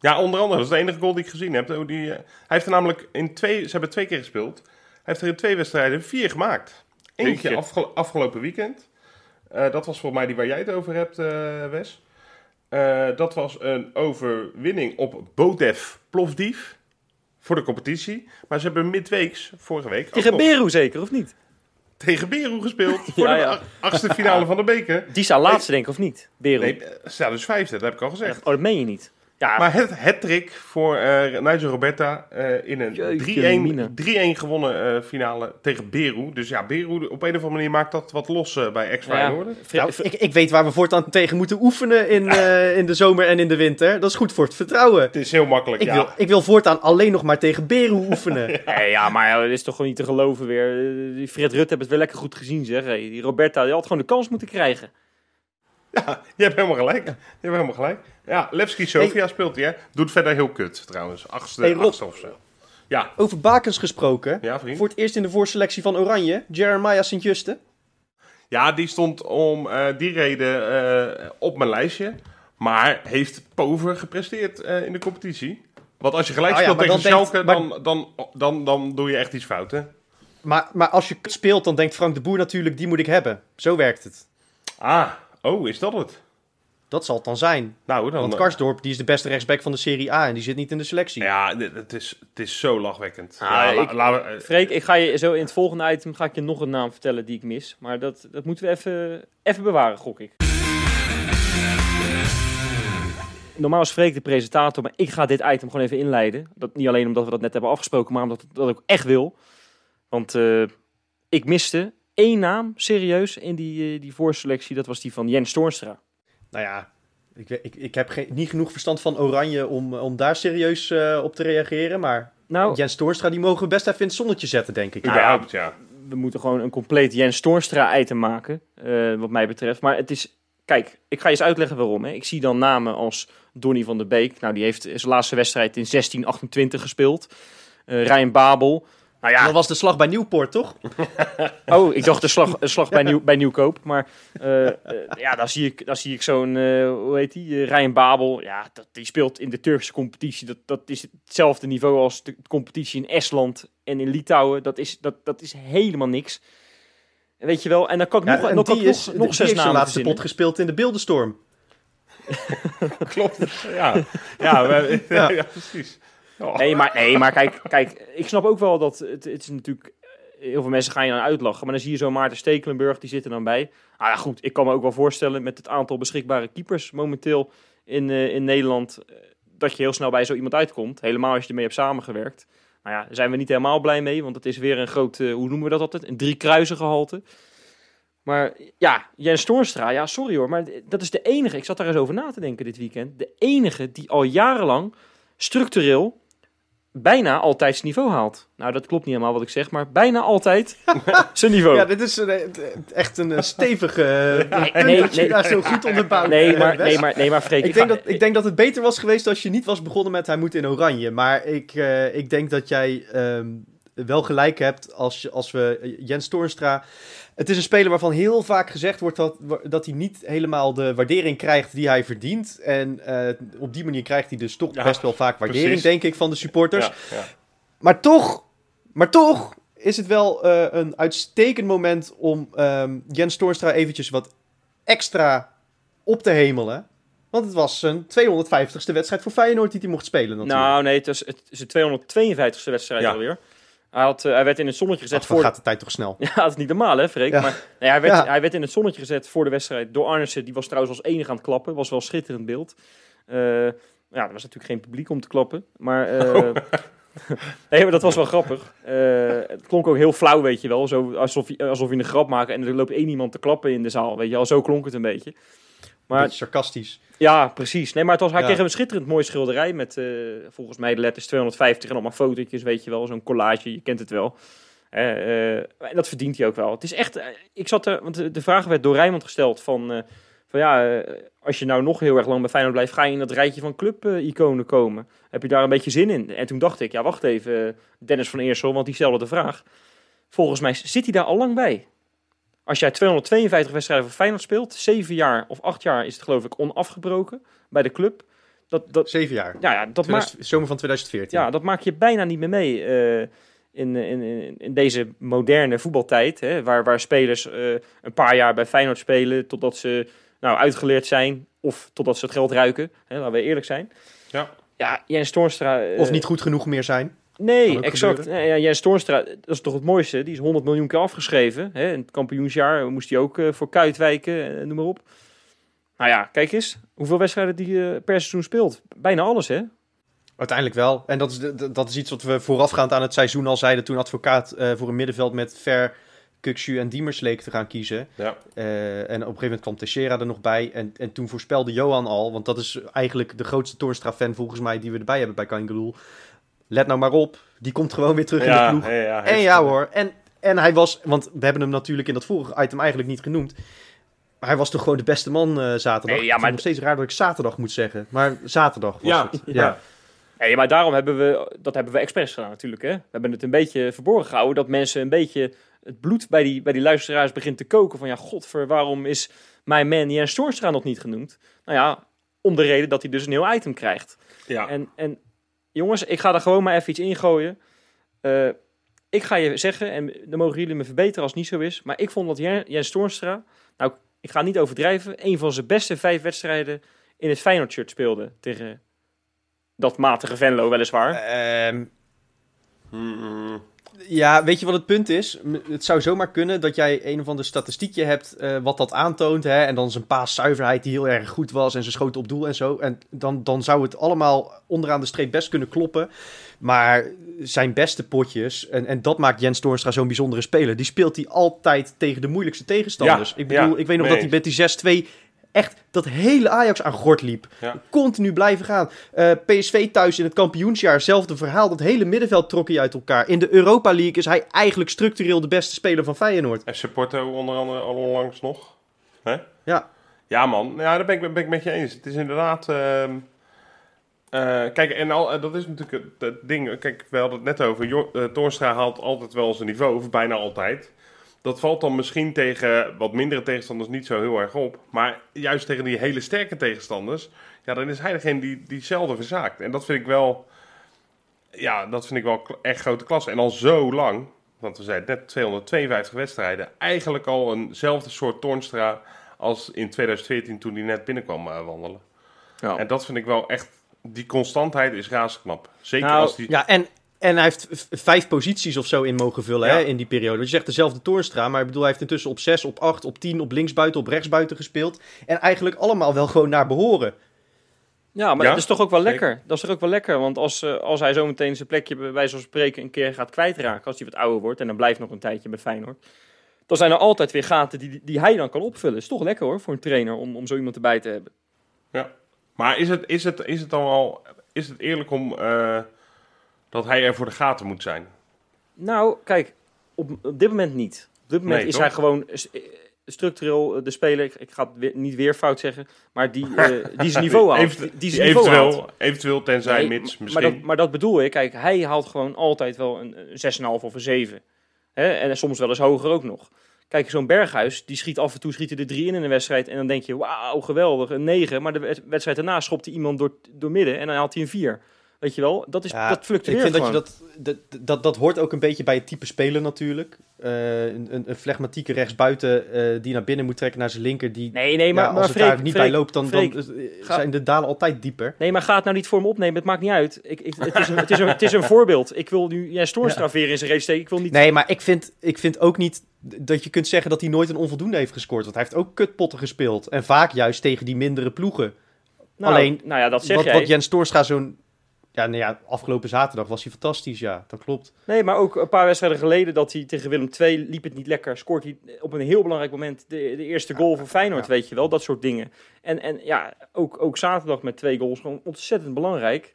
Ja, onder andere. Dat is de enige goal die ik gezien heb. Die, eh, hij heeft er namelijk in twee... Ze hebben twee keer gespeeld. Hij heeft er in twee wedstrijden vier gemaakt. Eentje afge- afgelopen weekend. Eh, dat was voor mij die waar jij het over hebt, eh, Wes. Eh, dat was een overwinning op Bodev Plovdiv. Voor de competitie. Maar ze hebben midweeks, vorige week... Tegen Beru zeker, of niet? tegen Beru gespeeld. Voor Ja, de ja. achtste finale van de beker. Die staat laatste, denk ik, of niet? Beru. Nee, ze staan dus vijfde, dat heb ik al gezegd. Oh, dat meen je niet. Ja, Maar het, het trick voor eh Nigel Roberta eh, in een mina. 3-1 gewonnen eh, finale tegen Beru. Dus ja, Beru op een of andere manier maakt dat wat los eh, bij ex-Feyenoord. Vre- Nou, ik, ik weet waar we voortaan tegen moeten oefenen in, eh, in de zomer en in de winter. Dat is goed voor het vertrouwen. Het is heel makkelijk, Ik, ja. wil, ik wil voortaan alleen nog maar tegen Beru oefenen. Nee, ja, maar ja, dat is toch gewoon niet te geloven weer. Die Fred Rutte heeft het weer lekker goed gezien, zeg. Hey, die Roberta, die had gewoon de kans moeten krijgen. Ja, je hebt helemaal gelijk. Je hebt helemaal gelijk. Ja, Levski Sofia speelt hij, hè. Doet verder heel kut, trouwens. Achtste, Hey, achtste of zo. Ja, Over bakens gesproken. ja, vriend. Voor het eerst in de voorselectie van Oranje, Jeremiah Sint-Juste. Ja, die stond om eh, die reden eh, op mijn lijstje. Maar heeft pover gepresteerd eh, in de competitie. Want als je gelijk ja, speelt tegen dan Schalke, dan, dan, dan, dan doe je echt iets fout, hè? Maar, maar als je speelt, dan denkt Frank de Boer natuurlijk, die moet ik hebben. Zo werkt het. Ah, oh, is dat het? Dat zal het dan zijn. Nou, dan... Want Karsdorp die is de beste rechtsback van de Serie A en die zit niet in de selectie. Ja, het is, het is zo lachwekkend. Ah, ja, la- ik- eh, Freek, ik ga je zo in het volgende item ga ik je nog een naam vertellen die ik mis. Maar dat, dat moeten we even, even bewaren, gok ik. Normaal is Freek de presentator, maar ik ga dit item gewoon even inleiden. Dat, niet alleen omdat we dat net hebben afgesproken, maar omdat ik dat ook echt wil. Want eh, ik miste één naam, serieus, in die, eh, die voorselectie. Dat was die van Jens Toornstra. Nou ja, ik, ik, ik heb geen, niet genoeg verstand van Oranje om, om daar serieus eh, op te reageren. Maar Nou, Jens Toornstra, die mogen we best even in het zonnetje zetten, denk ik. überhaupt, ja. we moeten gewoon een compleet Jens Toornstra item maken, eh, wat mij betreft. Maar het is, kijk, ik ga je eens uitleggen waarom. Hè. Ik zie dan namen als Donny van der Beek. Nou, die heeft zijn laatste wedstrijd in 1628 gespeeld. Eh Ryan Babel. Nou ja, Dat was de slag bij Nieuwpoort, toch? oh, ik dacht de slag, de slag bij, Nieuw, bij Nieuwkoop. Maar eh, eh, ja, dan zie ik, dan zie ik zo'n, eh, hoe heet die, Ryan Babel. Ja, dat, die speelt in de Turkse competitie. Dat, dat is hetzelfde niveau als de competitie in Estland en in Litouwen. Dat is, dat, dat is helemaal niks. Weet je wel, en dan kan ik Ja, nog, en nog, kan die ik is, nog, zes namen laatste pot gespeeld in de beeldenstorm. Klopt. Ja, ja, we- Ja. ja. precies. Oh. Nee, maar, nee, maar kijk, kijk, ik snap ook wel dat het, het is natuurlijk... Heel veel mensen gaan je dan uitlachen, maar dan zie je zo Maarten Stekelenburg, die zit er dan bij. Ah ja, goed, ik kan me ook wel voorstellen met het aantal beschikbare keepers momenteel in, eh, in Nederland, eh, dat je heel snel bij zo iemand uitkomt. Helemaal als je ermee hebt samengewerkt. Nou ja, daar zijn we niet helemaal blij mee, want het is weer een groot, eh, hoe noemen we dat altijd? Een drie kruisen gehalte. Maar ja, Jens Toornstra, ja, sorry hoor, maar dat is de enige, ik zat daar eens over na te denken dit weekend, de enige die al jarenlang structureel bijna altijd zijn niveau haalt. Nou, dat klopt niet helemaal wat ik zeg, maar bijna altijd zijn niveau. Ja, dit is een, eh, echt een eh, stevige... eh, nee, nee, daar zo goed onderbouwt. nee, maar, nee, maar, nee, maar Freek, Ik denk, dat, ik denk dat het beter was geweest als je niet was begonnen met hij moet in oranje. Maar ik, eh, ik denk dat jij ehm, wel gelijk hebt als, als we Jens Toornstra... Het is een speler waarvan heel vaak gezegd wordt dat, dat hij niet helemaal de waardering krijgt die hij verdient. En eh, op die manier krijgt hij dus toch Ja, best wel vaak waardering, precies. denk ik, van de supporters. Ja, ja. Maar toch, maar toch is het wel eh, een uitstekend moment om ehm, Jens Toornstra eventjes wat extra op te hemelen. Want het was zijn 250ste wedstrijd voor Feyenoord die hij mocht spelen natuurlijk. Nou, nee, het is, het is de 252e wedstrijd alweer. Hij, had, eh, hij werd in het zonnetje gezet Ach, voor... gaat de tijd toch snel. Ja, dat is niet normaal, hè, Freek? Ja. Maar nee, hij, werd, Ja. hij werd in het zonnetje gezet voor de wedstrijd door Arnissen. Die was trouwens als enige aan het klappen. Was wel een schitterend beeld. Eh, ja, er was natuurlijk geen publiek om te klappen. Maar, eh, nee, maar dat was wel grappig. Het klonk ook heel flauw, weet je wel. Zo, alsof, je, alsof je een grap maakt en er loopt één iemand te klappen in de zaal. Weet je wel, zo klonk het een beetje. Maar Beetje sarcastisch. ja, ja, Nee, maar het was, hij Ja. kreeg een schitterend mooi schilderij met eh, volgens mij de letters 250 en allemaal fotootjes, weet je wel. Zo'n collage, je kent het wel. Eh, eh, en dat verdient hij ook wel. Het is echt, ik zat er, want de, de vraag werd door Rijmond gesteld van, van ja, als je nou nog heel erg lang bij Feyenoord blijft, ga je in dat rijtje van club-iconen komen? Heb je daar een beetje zin in? En toen dacht ik, ja, wacht even, Dennis van Eersel, want die stelde de vraag. Volgens mij zit hij daar al lang bij. Als jij 252 wedstrijden voor Feyenoord speelt, zeven jaar of acht jaar is het geloof ik onafgebroken bij de club. Dat, dat, Zeven jaar. ja, ja, dat, maakt, 2000 zomer van 2014. ja, dat maak je bijna niet meer mee eh, in, in, in, deze moderne voetbaltijd. Hè, waar, waar spelers eh, een paar jaar bij Feyenoord spelen totdat ze nou, uitgeleerd zijn of totdat ze het geld ruiken. Hè, laten we eerlijk zijn. Ja. Ja, Jens Toornstra... eh, Of niet goed genoeg meer zijn. Nee, exact. Nee, ja, Jens Toornstra, dat is toch het mooiste. Die is 100 miljoen keer afgeschreven. Hè? In het kampioensjaar moest hij ook eh, voor Kuit wijken, eh, noem maar op. Nou ja, kijk eens. Hoeveel wedstrijden die eh, per seizoen speelt. Bijna alles, hè? Uiteindelijk wel. En dat is, dat is iets wat we voorafgaand aan het seizoen al zeiden toen advocaat eh, voor een middenveld met Ver, Kukshu en Diemers leek te gaan kiezen. Ja. Eh, en op een gegeven moment kwam Teixeira er nog bij. En, en toen voorspelde Johan al, want dat is eigenlijk de grootste Toornstra-fan volgens mij die we erbij hebben bij Kangaloo. Let nou maar op, die komt gewoon weer terug in de ploeg. ja, ja, En ja hoor, en, en hij was, want we hebben hem natuurlijk in dat vorige item eigenlijk niet genoemd. Maar hij was toch gewoon de beste man eh, zaterdag. Nee, ja, het maar- nog steeds raar dat ik zaterdag moet zeggen. Maar zaterdag was Ja, het. ja. Nee, maar daarom hebben we, dat hebben we expres gedaan natuurlijk. Hè? We hebben het een beetje verborgen gehouden. Dat mensen een beetje het bloed bij die, bij die luisteraars begint te koken. Van ja, godver, waarom is mijn man Jens Toornstra nog niet genoemd? Nou ja, om de reden dat hij dus een heel item krijgt. Ja. En, en jongens, ik ga er gewoon maar even iets ingooien. Eh ik ga je zeggen, en dan mogen jullie me verbeteren als het niet zo is. Maar ik vond dat Jen- Jens Toornstra, nou, ik ga niet overdrijven, een van zijn beste vijf wedstrijden in het Feyenoord-shirt speelde. Tegen dat matige Venlo, weliswaar. Ehm, Mm, Ja, weet je wat het punt is? Het zou zomaar kunnen dat jij een of ander statistiekje hebt eh, wat dat aantoont. Hè? En dan zijn paaszuiverheid die heel erg goed was en zijn schoten op doel en zo. En dan, dan zou het allemaal onderaan de streep best kunnen kloppen. Maar zijn beste potjes, en, en dat maakt Jens Toornstra zo'n bijzondere speler. Die speelt hij altijd tegen de moeilijkste tegenstanders. Ja, ik bedoel, ja, ik weet nog dat hij met die 6-2 echt dat hele Ajax aan gort liep. Ja. Continu blijven gaan. Eh, PSV thuis in het kampioensjaar, hetzelfde verhaal. Dat hele middenveld trok hij uit elkaar. In de Europa League is hij eigenlijk structureel de beste speler van Feyenoord. FC Porto onder andere al onlangs nog. Hè? Ja. Ja, man. Ja, daar ben ik, ben ik met je eens. Het is inderdaad... eh, kijk, en al, eh, dat is natuurlijk het, het ding. Kijk, we hadden het net over. Jo Toornstra haalt altijd wel zijn niveau, of bijna altijd. Dat valt dan misschien tegen wat mindere tegenstanders niet zo heel erg op. Maar juist tegen die hele sterke tegenstanders... Ja, dan is hij degene die, die zelden verzaakt. En dat vind ik wel... Ja, dat vind ik wel echt grote klasse. En al zo lang... Want we zeiden net 252 wedstrijden. Eigenlijk al eenzelfde soort Toornstra als in 2014 toen hij net binnenkwam eh, wandelen. Ja. En dat vind ik wel echt... Die constantheid is razend knap. Zeker Nou, als die... Ja, en, en hij heeft vijf posities of zo in mogen vullen Ja. hè, in die periode. Want je zegt dezelfde Toornstra, maar ik bedoel, hij heeft intussen op 6, op 8, op 10, op linksbuiten, op rechtsbuiten gespeeld. En eigenlijk allemaal wel gewoon naar behoren. Ja, maar Ja, dat is toch ook wel zeker. lekker. Dat is toch ook wel lekker, want als, eh, als hij zo meteen zijn plekje bij wijze van spreken een keer gaat kwijtraken, als hij wat ouder wordt en dan blijft nog een tijdje bij Feyenoord, dan zijn er altijd weer gaten die, die hij dan kan opvullen. is toch lekker hoor, voor een trainer om, om zo iemand erbij te hebben. Maar is het, is, het, is het dan wel... Is het eerlijk om... eh, dat hij er voor de gaten moet zijn? Nou, kijk, op, op dit moment niet. Op dit moment Nee, is toch? hij gewoon eh, structureel eh, de speler, ik, ik ga het weer, niet weer fout zeggen, maar die, eh, die zijn niveau haalt. Even- Die, die zijn niveau eventueel, haalt. eventueel tenzij Nee, mits maar misschien... dat, maar dat bedoel ik. Kijk, hij haalt gewoon altijd wel een, een 6,5 of een 7. Hè? En soms wel eens hoger ook nog. Kijk, zo'n Berghuis, die schiet af en toe schiet er drie in in een wedstrijd. En dan denk je, wauw, geweldig, een 9. Maar de wed- wedstrijd daarna schopt hij iemand door, door midden en dan haalt hij een 4. Weet je wel, dat, is, Ja, dat Ik fluctueert vind dat, je dat, dat, dat, dat hoort ook een beetje bij het type speler natuurlijk. Eh, een, een, een flegmatieke rechtsbuiten eh, die naar binnen moet trekken naar zijn linker. Die, Nee, nee, maar, ja, maar als het Freek, daar niet Freek, bij loopt, dan, dan eh, ga- zijn de dalen altijd dieper. Nee, maar ga het nou niet voor me opnemen. Het maakt niet uit. Ik, ik, het, is een, het, is een, het is een voorbeeld. Ik wil nu jij Stoornstra weer in zijn race steken. Ik wil niet... Nee, maar ik vind, ik vind ook niet dat je kunt zeggen dat hij nooit een onvoldoende heeft gescoord. Want hij heeft ook kutpotten gespeeld. En vaak juist tegen die mindere ploegen. nou, alleen, Nou ja, dat zeg wat, jij. wat Jens Toornstra zo'n... Ja, nou ja, afgelopen zaterdag was hij fantastisch, ja. Dat klopt. Nee, maar ook een paar wedstrijden geleden dat hij tegen Willem II liep het niet lekker. Scoort hij op een heel belangrijk moment de, de eerste goal voor Feyenoord, Ja. weet je wel. Dat soort dingen. En, en ja, ook, ook zaterdag met twee goals, gewoon ontzettend belangrijk.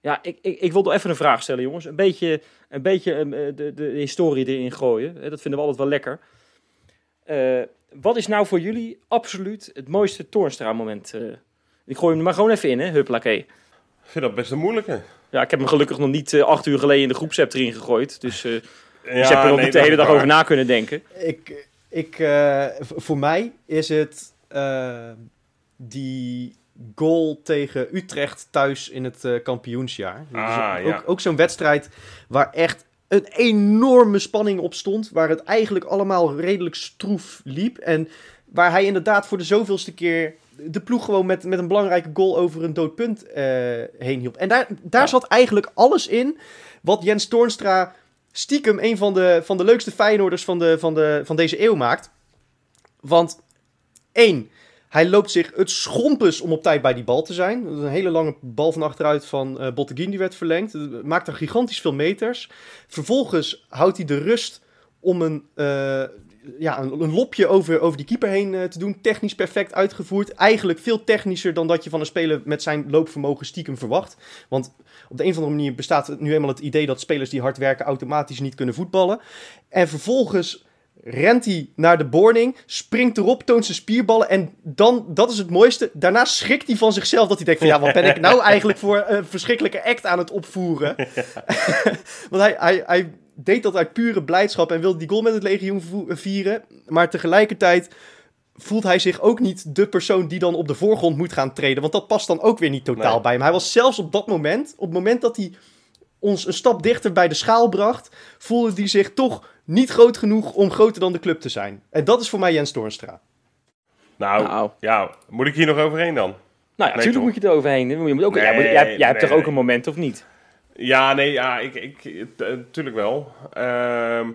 Ja, ik, ik, ik wil nog even een vraag stellen, jongens. Een beetje, een beetje eh, de, de historie erin gooien. Dat vinden we altijd wel lekker. Eh, wat is nou voor jullie absoluut het mooiste Toornstra-moment? eh? ik gooi hem er maar gewoon even in, hè, huppelakee. Ik vind dat best een moeilijke. Ja, ik heb hem gelukkig nog niet eh, acht uur geleden in de groepsapp erin gegooid. Dus... eh, Ja, dus je hebt er nog nee, niet de hele dag waar. over na kunnen denken. Ik, ik, eh, voor mij is het die goal tegen Utrecht thuis in het kampioensjaar. Dus Ah, ook ja. ook zo'n wedstrijd waar echt een enorme spanning op stond. Waar het eigenlijk allemaal redelijk stroef liep. En waar hij inderdaad voor de zoveelste keer de ploeg gewoon met, met een belangrijke goal over een dood punt eh, heen hielp. En daar, daar Ja. zat eigenlijk alles in wat Jens Toornstra stiekem een van de, van de leukste Feyenoorders van, de, van, de, van deze eeuw maakt. Want één, hij loopt zich het schompens om op tijd bij die bal te zijn. Een hele lange bal van achteruit van eh Botteguin die werd verlengd. Maakt er gigantisch veel meters. Vervolgens houdt hij de rust om een, eh, ja, een, een lopje over, over die keeper heen eh, te doen. Technisch perfect uitgevoerd. Eigenlijk veel technischer dan dat je van een speler met zijn loopvermogen stiekem verwacht. Want op de een of andere manier bestaat nu eenmaal het idee dat spelers die hard werken automatisch niet kunnen voetballen. En vervolgens rent hij naar de boarding, springt erop, toont zijn spierballen en dan, dat is het mooiste, daarna schrikt hij van zichzelf dat hij denkt van ja, wat ben ik nou eigenlijk voor een verschrikkelijke act aan het opvoeren. Want hij, hij, hij deed dat uit pure blijdschap en wilde die goal met het legioen vo- vieren, maar tegelijkertijd voelt hij zich ook niet de persoon die dan op de voorgrond moet gaan treden. Want dat past dan ook weer niet totaal Nee. bij hem. Hij was zelfs op dat moment, op het moment dat hij ons een stap dichter bij de schaal bracht, voelde hij zich toch niet groot genoeg om groter dan de club te zijn. En dat is voor mij Jens Toornstra. Nou, Nou. ja, moet ik hier nog overheen dan? Nou ja, natuurlijk toch? moet je er overheen. Je moet ook, Nee, jij, moet- jij, jij hebt nee, toch ook nee. een moment, of niet? Ja, nee, ja, ik, ik, eh, natuurlijk wel. Ehm,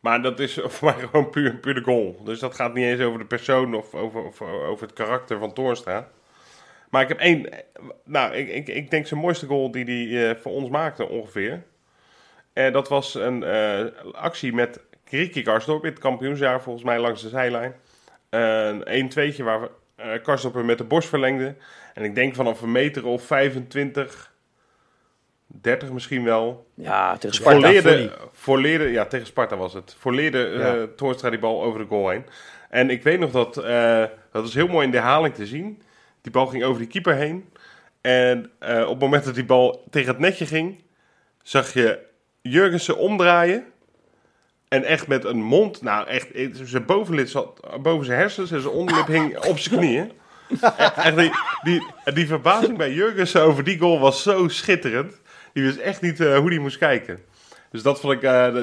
maar dat is voor mij gewoon puur, puur de goal. Dus dat gaat niet eens over de persoon of over, of over het karakter van Toornstra. Maar ik heb één, nou, ik, ik, ik denk zijn mooiste goal die hij eh, voor ons maakte ongeveer. En dat was een eh, actie met Ricky Karsdorp in het kampioensjaar, volgens mij langs de zijlijn. Een 1-2'tje waar eh Karsdorp hem met de borst verlengde. En ik denk vanaf een meter of 25, 30 misschien wel. Ja, tegen Sparta. volley. Volleerde, volleerde, ja, tegen Sparta was het. Volleerde eh Ja. Toornstra die bal over de goal heen. En ik weet nog dat, eh, dat is heel mooi in de herhaling te zien. Die bal ging over die keeper heen. En eh, op het moment dat die bal tegen het netje ging, zag je Jurgensen omdraaien. En echt met een mond, nou echt, eh, zijn bovenlid zat boven zijn hersens en zijn onderlip hing op zijn knieën. echt, echt die, die, die verbazing bij Jurgensen over die goal was zo schitterend. Die wist echt niet eh, hoe die moest kijken. Dus dat vond ik eh,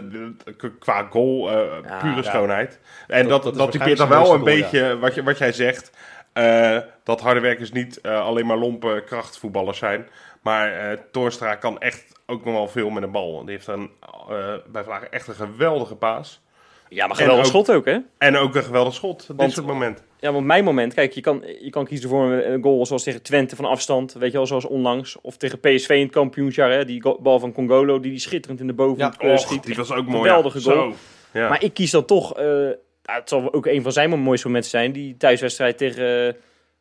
qua goal eh, Ja, pure ja. schoonheid. En dat, dat dat, typeert dan wel een beetje wat, je, wat jij zegt. dat harde werkers niet alleen maar lompe krachtvoetballers zijn. Maar Toornstra kan echt ook nog wel veel met een bal. Die heeft een, bij Vlagen echt een geweldige paas. Ja, maar geweldig ook- schot ook, hè? En ook een geweldig schot. Dit Want- soort moment. Ja, want mijn moment, kijk, je kan, je kan kiezen voor een, goal zoals tegen Twente van afstand, weet je wel, zoals onlangs. Of tegen PSV in het kampioensjaar, hè, die bal van Congolo, die die schitterend in de bovenhoek eh, Och, schiet. die was ook mooi. Geweldige ja. goal. Zo. Ja. Maar ik kies dan toch, eh, het zal ook een van zijn mooiste momenten zijn, die thuiswedstrijd tegen, eh,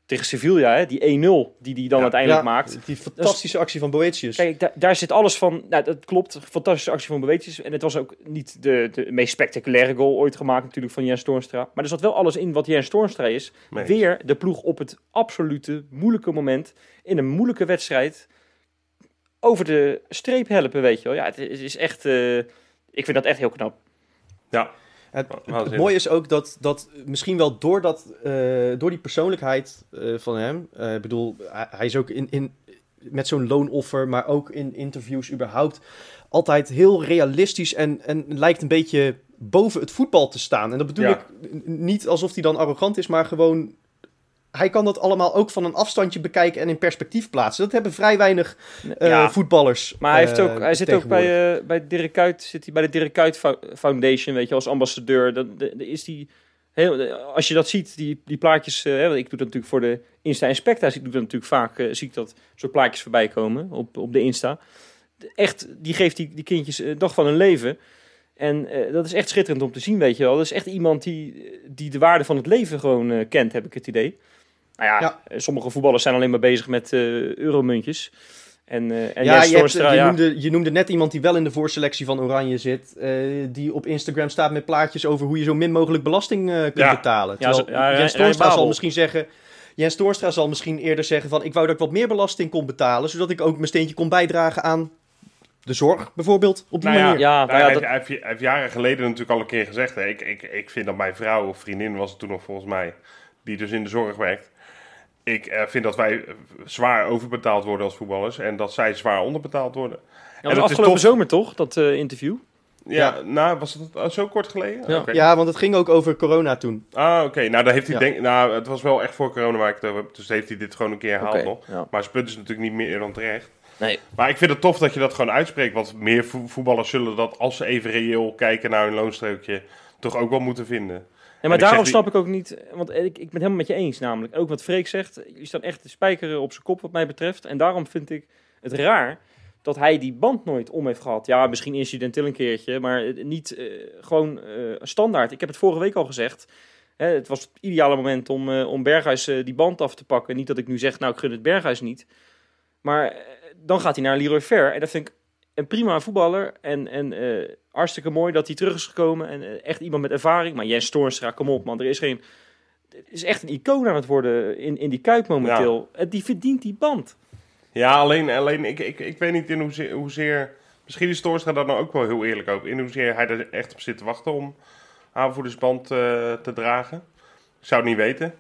tegen Sevilla, hè, die 1-0 die hij dan Ja. uiteindelijk Ja, maakt. Die fantastische actie van Boetius. Kijk, daar, daar zit alles van. Nou, dat klopt. Fantastische actie van Boetius. En het was ook niet de, de meest spectaculaire goal ooit gemaakt, natuurlijk, van Jens Toornstra. Maar er zat wel alles in wat Jens Toornstra is. Nee. Weer de ploeg op het absolute moeilijke moment. In een moeilijke wedstrijd. Over de streep helpen, weet je wel. Ja, het is is echt. eh, ik vind dat echt heel knap. Ja. Het, mooie is ook dat, dat misschien wel door, dat, eh, door die persoonlijkheid eh, van hem. eh, Ik bedoel, hij, hij is ook in, in, met zo'n loonoffer, maar ook in interviews überhaupt. Altijd heel realistisch en, en lijkt een beetje boven het voetbal te staan. En dat bedoel Ja. ik niet alsof hij dan arrogant is, maar gewoon. Hij kan dat allemaal ook van een afstandje bekijken en in perspectief plaatsen. Dat hebben vrij weinig eh, ja, voetballers. maar hij, heeft eh, ook, hij zit ook bij, eh, bij Dirk Kuyt, zit hij bij de Dirk Kuyt Fo- Foundation, weet je, als ambassadeur. Is die heel, als je dat ziet, die, die plaatjes, eh, ik doe dat natuurlijk voor de Insta Inspecta, ik doe dat natuurlijk vaak, eh, zie ik dat soort plaatjes voorbij komen op, op de Insta. Echt, die geeft die, die kindjes eh, dag van hun leven. En eh, dat is echt schitterend om te zien, weet je wel. Dat is echt iemand die, die de waarde van het leven gewoon eh, kent, heb ik het idee. Nou ja, Ja. eh, sommige voetballers zijn alleen maar bezig met eh, euromuntjes. En, eh en ja, Jens je, hebt, je, ja. noemde, je noemde net iemand die wel in de voorselectie van Oranje zit. eh, die op Instagram staat met plaatjes over hoe je zo min mogelijk belasting eh, kunt Ja. betalen. Terwijl ja, Jens Toornstra zal misschien zeggen... Jens Toornstra zal misschien eerder zeggen van... ik wou dat ik wat meer belasting kon betalen... zodat ik ook mijn steentje kon bijdragen aan de zorg, bijvoorbeeld. Op die Nou ja, manier. Ja, Nou, nou ja, hij, dat- hij heeft, hij heeft jaren geleden natuurlijk al een keer gezegd. Hè, ik, ik, ik vind dat mijn vrouw of vriendin was het toen nog volgens mij, die dus in de zorg werkt. Ik eh, vind dat wij eh, zwaar overbetaald worden als voetballers en dat zij zwaar onderbetaald worden. Ja, En dat is afgelopen tof. zomer toch, dat eh, interview? Ja, Ja. nou was het uh, zo kort geleden? Ja. Oké. Ja, want het ging ook over corona toen. Ah, oké. Nou, daar heeft hij Ja. denk, nou, het was wel echt voor corona waar ik het over. Dus heeft hij dit gewoon een keer herhaald Oké, nog. ja. Maar zijn punt is natuurlijk niet meer dan terecht. Nee. Maar ik vind het tof dat je dat gewoon uitspreekt. Want meer vo- voetballers zullen dat als ze even reëel kijken naar hun loonstrookje toch ook wel moeten vinden. En maar ik daarom snap ik ook niet, want ik, ik ben helemaal met je eens namelijk. Ook wat Freek zegt, je staat echt de spijker op zijn kop wat mij betreft. En daarom vind ik het raar dat hij die band nooit om heeft gehad. Ja, misschien incidenteel een keertje, maar niet eh, gewoon eh, standaard. Ik heb het vorige week al gezegd. Hè, het was het ideale moment om, eh, om Berghuis die band af te pakken. Niet dat ik nu zeg, nou ik gun het Berghuis niet. Maar dan gaat hij naar Leroy Fer. En dat vind ik een prima voetballer. En, en hartstikke mooi dat hij terug is gekomen. En eh, echt iemand met ervaring. Maar Jens Toornstra, kom op man. Er is geen... Het is echt een icoon aan het worden in, in die Kuip momenteel. En die verdient die band. Ja, alleen, alleen ik, ik, ik weet niet in hoezeer, hoezeer... Misschien is Toornstra daar nou ook wel heel eerlijk over. In hoezeer hij er echt op zit te wachten om aanvoerdersband eh, te dragen. Ik zou het niet weten.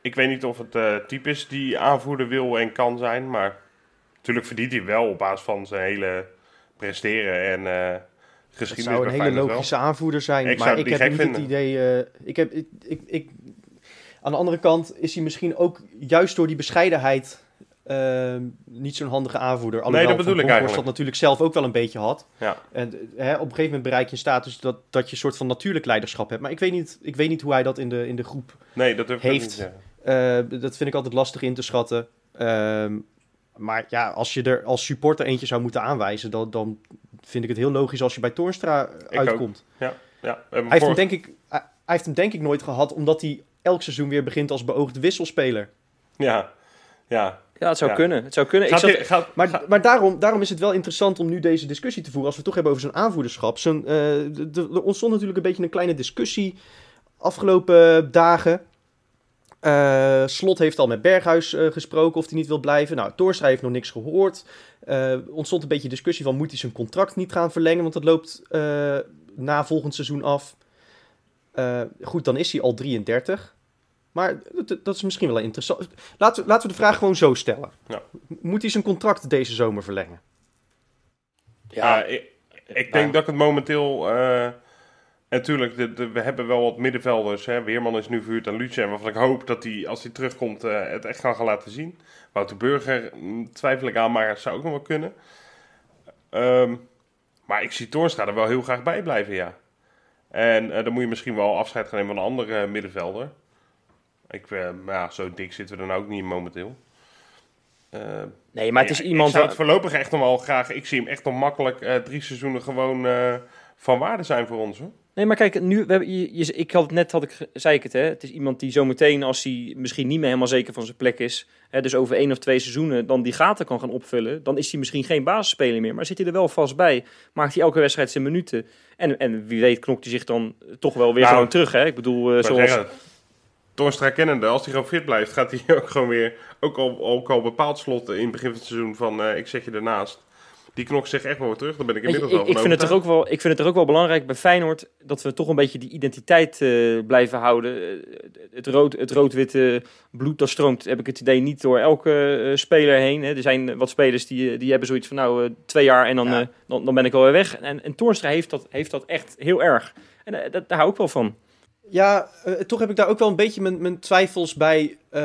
Ik weet niet of het eh, type is die aanvoerder wil en kan zijn. Maar natuurlijk verdient hij wel op basis van zijn hele presteren en eh Het geschiedenis zou een hele wel. logische aanvoerder zijn. Ik maar het ik heb niet het idee. eh, ik heb, ik, ik, ik- aan de andere kant is hij misschien ook juist door die bescheidenheid eh, niet zo'n handige aanvoerder. Alhoewel dat bedoel ik eigenlijk. dat natuurlijk zelf ook wel een beetje had. Ja. En eh, hè, op een gegeven moment bereik je een status dat, dat je een soort van natuurlijk leiderschap hebt. Maar ik weet niet, ik weet niet hoe hij dat in de, in de groep. Nee, dat durf ik ook Heeft. niet eh, dat vind ik altijd lastig in te schatten. Ehm, maar ja, als je er als supporter eentje zou moeten aanwijzen, dan, dan vind ik het heel logisch als je bij Toornstra ook. uitkomt. Ja, hebben Hij heeft, hem denk ik, hij hij heeft hem denk ik nooit gehad, omdat hij elk seizoen weer begint als beoogde wisselspeler. Ja, ja. Ja, het zou Ja. kunnen. Het zou kunnen. Ik zat, gaat- Maar, maar daarom, daarom is het wel interessant om nu deze discussie te voeren. Als we het toch hebben over zijn aanvoederschap. Zo'n, eh, er ontstond natuurlijk een beetje een kleine discussie afgelopen dagen. Eh, Slot heeft al met Berghuis eh, gesproken of hij niet wil blijven. Nou, Torstra heeft nog niks gehoord. Eh ontstond een beetje discussie van moet hij zijn contract niet gaan verlengen, want dat loopt eh, na volgend seizoen af. Eh, goed, dan is hij al 33. Maar dat, dat is misschien wel interessant. Laten we, laten we de vraag gewoon zo stellen. Ja. Moet hij zijn contract deze zomer verlengen? Ja, ik, ik denk dat ik het momenteel... en de, de- we hebben wel wat middenvelders. Hè. Weerman is nu verhuurd aan Lucien. Waarvan ik hoop dat hij, als hij terugkomt, eh, het echt kan gaan laten zien. Wouter Burger mm, twijfel ik aan, maar het zou ook nog wel kunnen. Ehm, maar ik zie Toornstra er wel heel graag bij blijven, ja. En eh, dan moet je misschien wel afscheid gaan nemen van een andere middenvelder. Ik, eh, maar ja, zo dik zitten we dan ook niet momenteel. Eh, nee, maar het is ja, iemand... Ik zou het voorlopig echt nog wel graag... Ik zie hem echt nog makkelijk drie seizoenen gewoon van waarde zijn voor ons. Hoor. Nee, maar kijk, nu, we hebben, je, je- ik had het net, had ik, zei ik het, hè. Het is iemand die zometeen, als hij misschien niet meer helemaal zeker van zijn plek is, hè, dus over één of twee seizoenen, dan die gaten kan gaan opvullen, dan is hij misschien geen basisspeler meer, maar zit hij er wel vast bij, maakt hij elke wedstrijd zijn minuten. En, en wie weet knokt hij zich dan toch wel weer Nou, gewoon terug, hè. Ik bedoel, Maar zoals... Toornstra kennende, als hij gewoon fit blijft, gaat hij ook gewoon weer... Ook al, ook al bepaald slot in het begin van het seizoen van eh, ik zet je ernaast. Die knokt zich echt wel weer terug. Daar ben ik inmiddels ik, wel ik, van vind het er overtuigd. ook wel, ik vind het er ook wel belangrijk bij Feyenoord dat we toch een beetje die identiteit eh, blijven houden. Eh, het rood- het rood-witte bloed dat stroomt, heb ik het idee, niet door elke eh, speler heen. Hè. Er zijn wat spelers die, die hebben zoiets van nou twee jaar en dan, Ja. dan, dan ben ik alweer weg. En, en Toornstra heeft dat, heeft dat echt heel erg. En dat, daar hou ik wel van. Ja, eh, toch heb ik daar ook wel een beetje mijn, mijn twijfels bij eh,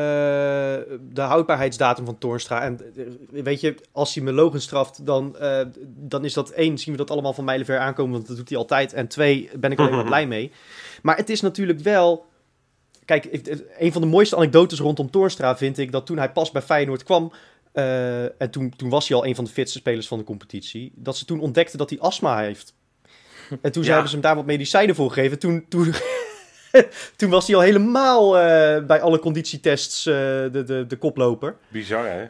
de houdbaarheidsdatum van Toornstra. En eh, weet je, als hij me logen straft, dan, dan is dat één, zien we dat allemaal van mijlenver aankomen, want dat doet hij altijd. En twee, ben ik alleen maar blij mee. Maar het is natuurlijk wel... Kijk, een van de mooiste anekdotes rondom Toornstra vind ik dat toen hij pas bij Feyenoord kwam... en toen, toen was hij al een van de fitste spelers van de competitie. Dat ze toen ontdekten dat hij astma heeft. En toen Ja. hebben ze hem daar wat medicijnen voor gegeven. Toen, toen, toen was hij al helemaal eh, bij alle conditietests eh, de, de, de koploper. Bizar, hè?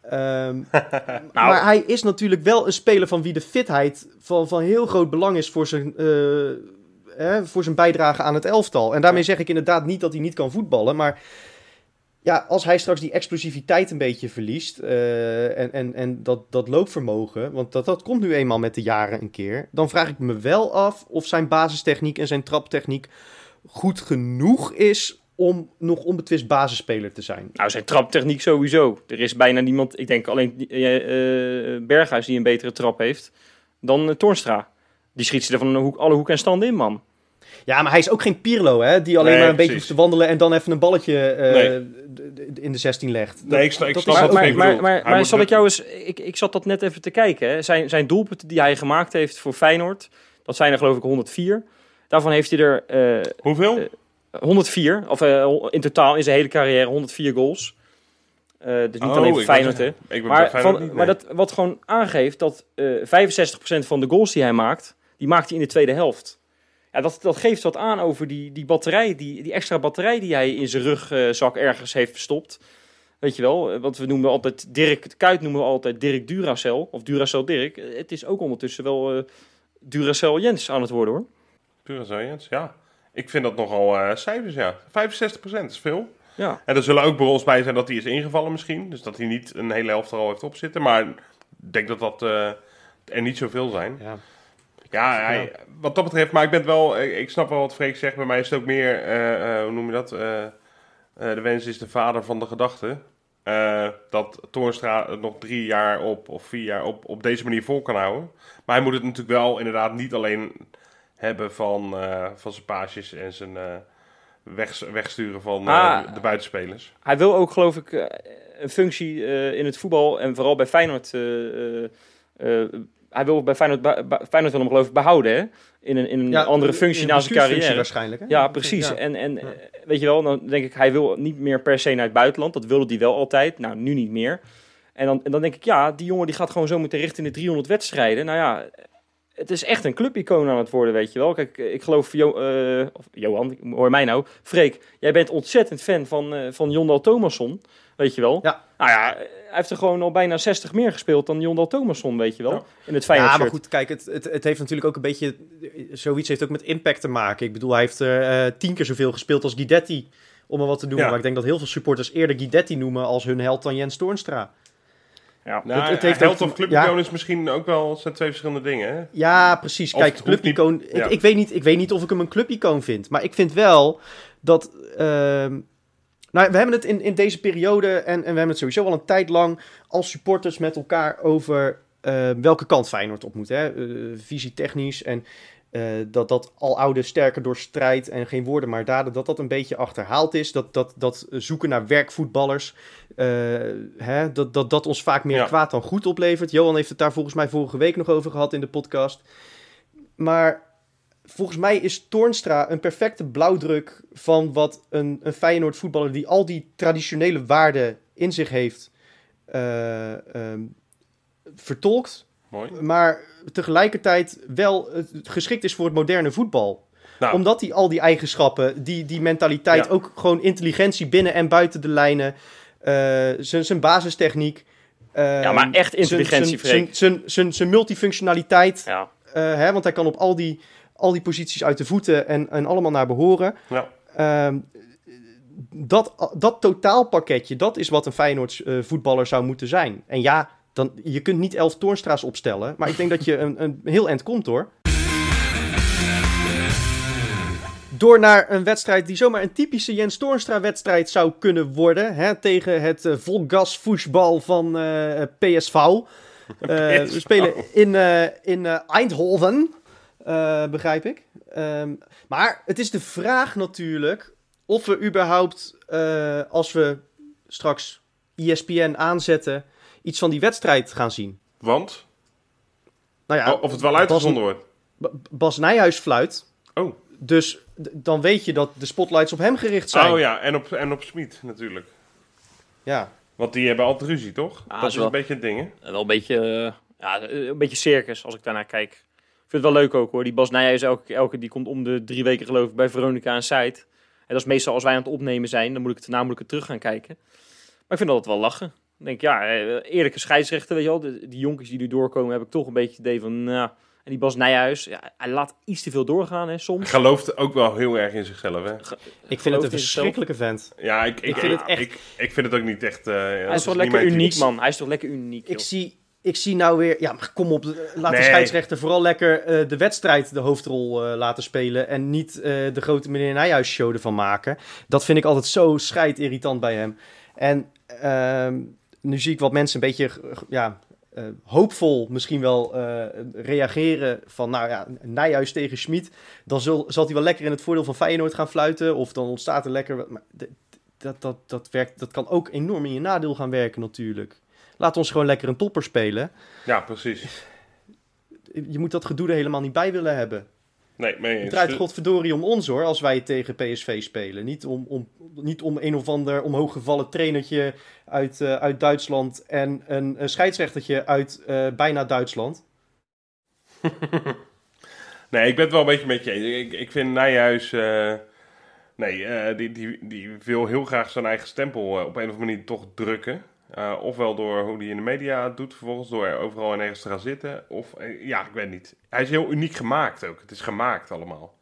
Ehm, Maar hij is natuurlijk wel een speler van wie de fitheid van, van heel groot belang is voor zijn, eh, hè, voor zijn bijdrage aan het elftal. En daarmee zeg ik inderdaad niet dat hij niet kan voetballen, maar ja, als hij straks die explosiviteit een beetje verliest en, en, en dat, dat loopvermogen, want dat, dat komt nu eenmaal met de jaren een keer, dan vraag ik me wel af of zijn basistechniek en zijn traptechniek goed genoeg is om nog onbetwist basisspeler te zijn. Nou, zijn traptechniek sowieso. Er is bijna niemand, ik denk alleen eh, eh, Berghuis die een betere trap heeft dan uh, Toornstra. Die schiet ze er van hoek, alle hoek en standen in, man. Ja, maar hij is ook geen Pirlo, hè? Die alleen Nee, maar een beetje precies. hoeft te wandelen en dan even een balletje eh, Nee. in de 16 legt. Nee, ik snap- ik dat snap wat maar, zal ik jou eens... Ik, ik zat dat net even te kijken. Hè. Zijn, zijn doelpunten die hij gemaakt heeft voor Feyenoord, dat zijn er geloof ik 104. Daarvan heeft hij er eh, Hoeveel? Eh, 104, of eh, in totaal in zijn hele carrière 104 goals. Eh, dus niet Oh, alleen Feyenoord, hè. Maar, van, niet, maar nee. dat, wat gewoon aangeeft dat eh 65% van de goals die hij maakt, die maakt hij in de tweede helft. Ja, dat, dat geeft wat aan over die, die batterij, die, die extra batterij die hij in zijn rugzak ergens heeft verstopt. Weet je wel, eh, want we noemen altijd Dirk, Kuit noemen we altijd Dirk Duracell, of Duracell Dirk. Eh, Het is ook ondertussen wel eh Duracell Jens aan het worden hoor. Pure Jens. Ja. Ik vind dat nogal eh cijfers, ja. 65% is veel. Ja. En er zullen ook bij ons bij zijn dat hij is ingevallen misschien. Dus dat hij niet een hele helft er al heeft opzitten. Maar ik denk dat dat eh, er niet zoveel zijn. Ja. Ja, hij- wat dat betreft, maar ik ben wel, ik, snap wel wat Freek zegt. Bij mij is het ook meer, eh, hoe noem je dat? De wens is de vader van de gedachte. Dat Toornstra het nog drie jaar op, of vier jaar op, op deze manier vol kan houden. Maar hij moet het natuurlijk wel inderdaad niet alleen hebben van, eh, van zijn paasjes en zijn eh, weg, wegsturen van eh, Ah. de buitenspelers. Hij wil ook, geloof ik, een functie eh, in het voetbal en vooral bij Feyenoord. eh, eh, eh, hij wil bij Feyenoord, Feyenoord wil hem geloof ik behouden, hè? In een, in een andere functie in na zijn carrière. waarschijnlijk. Hè? Ja, precies. Ja. En, en weet je wel, dan denk ik, hij wil niet meer per se naar het buitenland. Dat wilde hij wel altijd. Nou, nu niet meer. En dan, en dan denk ik, ja, die jongen die gaat gewoon zo meteen richting de 300 wedstrijden. Nou ja, het is echt een clubicoon aan het worden, weet je wel. Kijk, ik geloof, jo eh, of Johan, hoor mij nou. Freek, jij bent ontzettend fan van, eh van Jondal Thomasson, weet je wel. Ja. Nou ja, hij heeft er gewoon al bijna 60 meer gespeeld dan Jondal Thomasson, weet je wel. Ja. In het Feyenoord Ja, maar goed, kijk, het, het, het heeft natuurlijk ook een beetje... Zoiets heeft ook met impact te maken. Ik bedoel, hij heeft er eh, tien keer zoveel gespeeld als Guidetti, om er wat te noemen. Ja. Maar ik denk dat heel veel supporters eerder Guidetti noemen als hun held dan Jens Toornstra. Ja. Nou, het heeft held of clubicoon ja. is misschien ook wel zijn twee verschillende dingen. Hè? Ja, precies. Of Kijk, het hoeft niet- clubicoon... Ik, weet niet, ik weet niet of ik hem een clubicoon vind. Maar ik vind wel dat... ehm, nou, we hebben het in, in deze periode... En, en we hebben het sowieso al een tijd lang... als supporters met elkaar over... eh, welke kant Feyenoord op moet. Hè? Eh, visie technisch en... eh, dat dat al oude sterker door strijd en geen woorden maar daden, dat dat een beetje achterhaald is. Dat, dat, dat zoeken naar werkvoetballers, eh, hè, dat, dat dat ons vaak meer Ja. kwaad dan goed oplevert. Johan heeft het daar volgens mij vorige week nog over gehad in de podcast. Maar volgens mij is Toornstra een perfecte blauwdruk van wat een, een Feyenoord voetballer die al die traditionele waarden in zich heeft, eh, ehm, vertolkt Mooi. maar tegelijkertijd wel geschikt is voor het moderne voetbal. Nou, Omdat hij al die eigenschappen, die, die mentaliteit, Ja. ook gewoon intelligentie binnen en buiten de lijnen, eh, zijn zijn basistechniek. eh, ja, maar echt intelligentie, zijn- zijn- Freek. zijn- zijn- zijn multifunctionaliteit. Ja. eh, hè, want hij kan op al die, al die posities uit de voeten en, en allemaal naar behoren. ja. Ehm, dat, dat totaalpakketje, dat is wat een Feyenoord eh, voetballer zou moeten zijn. En ja, dan, je kunt niet elf Toornstra's opstellen, maar ik denk dat je een, een heel eind komt hoor. Door naar een wedstrijd die zomaar een typische Jens Toornstra-wedstrijd zou kunnen worden. Hè, tegen het volgas voetbal van eh, PSV. Eh, we spelen in, in Eindhoven, begrijp ik. Ehm, maar het is de vraag natuurlijk of we überhaupt, als we straks ESPN aanzetten, iets van die wedstrijd gaan zien. Want? Nou ja, of het wel uitgezonden wordt. Ba- Bas Nijhuis fluit. Oh. Dus dan weet je dat de spotlights op hem gericht zijn. Oh ja, en op, en op Smit natuurlijk. Ja. Want die hebben altijd ruzie, toch? Ah, dat is wel- een beetje het ding, hè? Wel een beetje, eh, ja, een beetje circus als ik daarnaar kijk. Ik vind het wel leuk ook hoor. Die Bas Nijhuis, elke, elke, die komt om de drie weken geloof ik bij Veronica aan site. En dat is meestal als wij aan het opnemen zijn, dan moet ik het namelijk terug gaan kijken. Maar ik vind altijd wel lachen. Ik denk, ja, eh, eerlijke scheidsrechter, weet je wel. De, die jonkies die nu doorkomen, heb ik toch een beetje het idee van, nou... En die Bas Nijhuis, ja, hij laat iets te veel doorgaan hè, soms. Gelooft ook wel heel erg in zichzelf, hè? Ik vind het een verschrikkelijke vent. Ja, ik, ik, Ik vind het echt- Ik, ik vind het ook niet echt... eh, ja, Hij is toch lekker type. uniek, man. Hij is toch lekker uniek, Ik zie, ik zie nou weer... Ja, maar kom op. Laat de scheidsrechter vooral lekker eh, de wedstrijd de hoofdrol eh, laten spelen. En niet eh, de grote meneer Nijhuis show ervan maken. Dat vind ik altijd zo scheidirritant bij hem. En ehm, nu zie ik wat mensen een beetje... Ja, eh, hoopvol misschien wel eh, reageren van, nou ja, Nijhuis tegen Schmid. Dan zul, zal hij wel lekker in het voordeel van Feyenoord gaan fluiten. Of dan ontstaat er lekker... Maar dat, dat, dat, werkt, dat kan ook enorm in je nadeel gaan werken natuurlijk. Laat ons gewoon lekker een topper spelen. Ja, precies. Je moet dat gedoe er helemaal niet bij willen hebben. Nee, mee Het draait godverdorie om ons hoor, als wij tegen PSV spelen. Niet om, om, niet om een of ander omhooggevallen trainertje uit, eh, uit Duitsland en een, een scheidsrechtertje uit eh, bijna Duitsland. Nee, ik ben het wel een beetje met je eens. Ik, ik vind Nijhuis... eh, nee, die, die, die wil heel graag zijn eigen stempel op een of andere manier toch drukken. Eh, ofwel door hoe hij in de media het doet, vervolgens door er overal en ergens te gaan zitten. Of, eh, ja, ik weet niet. Hij is heel uniek gemaakt ook. Het is gemaakt allemaal.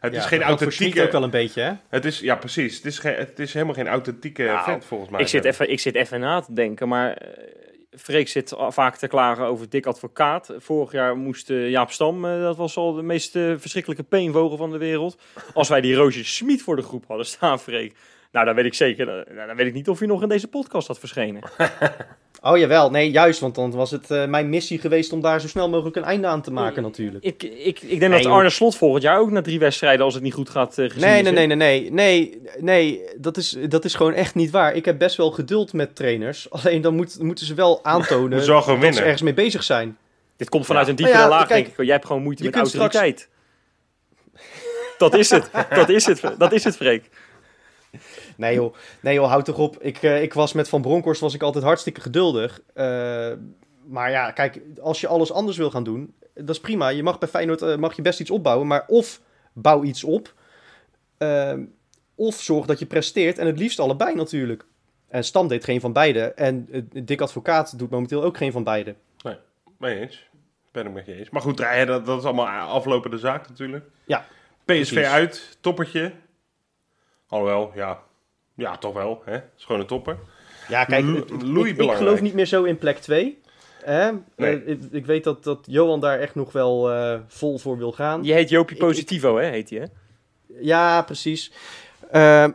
Het is Ja, geen voor Schmid authentieke... ook wel een beetje hè. Het is, ja, precies. Het is, geen, het is helemaal geen authentieke Nou, vent, volgens mij. Ik zit, even, ik zit even na te denken, maar eh, Freek zit vaak te klagen over dik advocaat. Vorig jaar moest Jaap Stam, eh, dat was al de meest verschrikkelijke peenvogel van de wereld. Als wij die Roosje Smit voor de groep hadden staan, Freek. Nou, dan weet ik zeker, eh, dan weet ik niet of hij nog in deze podcast had verschenen. Oh jawel, nee, juist, want dan was het eh, mijn missie geweest om daar zo snel mogelijk een einde aan te maken natuurlijk. Ik, ik, ik denk Nee, dat. Arne Slot volgend jaar ook na drie wedstrijden, als het niet goed gaat, eh, gezien Nee, is, nee, nee, nee, nee, nee, nee, dat is, dat is gewoon echt niet waar. Ik heb best wel geduld met trainers, alleen dan moet, moeten ze wel aantonen dat ze ergens mee bezig zijn. Dit komt vanuit Ja. een diepere Nou ja, laag, kijk, denk ik. Jij hebt gewoon moeite met straks- autoriteit. Dat is het. Dat is het. Dat is het, Freek. Nee joh, nee joh, houd toch op. Ik, eh, ik was met Van Bronckhorst was ik altijd hartstikke geduldig. Eh, maar ja, kijk, als je alles anders wil gaan doen, dat is prima. Je mag bij Feyenoord eh, mag je best iets opbouwen, maar of bouw iets op, eh, of zorg dat je presteert. En het liefst allebei natuurlijk. En Stam deed geen van beide. En eh, Dick Advocaat doet momenteel ook geen van beide. Mee eens. Ben ik met je eens. Maar goed, dat, dat is allemaal aflopende zaak natuurlijk. Ja, PSV precies. uit, toppertje. Alhoewel, ja. Ja, toch wel. Hè? is gewoon een topper. Ja, kijk, Louis ik, ik geloof niet meer zo in plek 2. Nee. ik, ik weet dat, dat Johan daar echt nog wel eh, vol voor wil gaan. Je heet Jopie Ik- ik- Positivo, hè? Heet hij, hè? Ja, precies. Eh,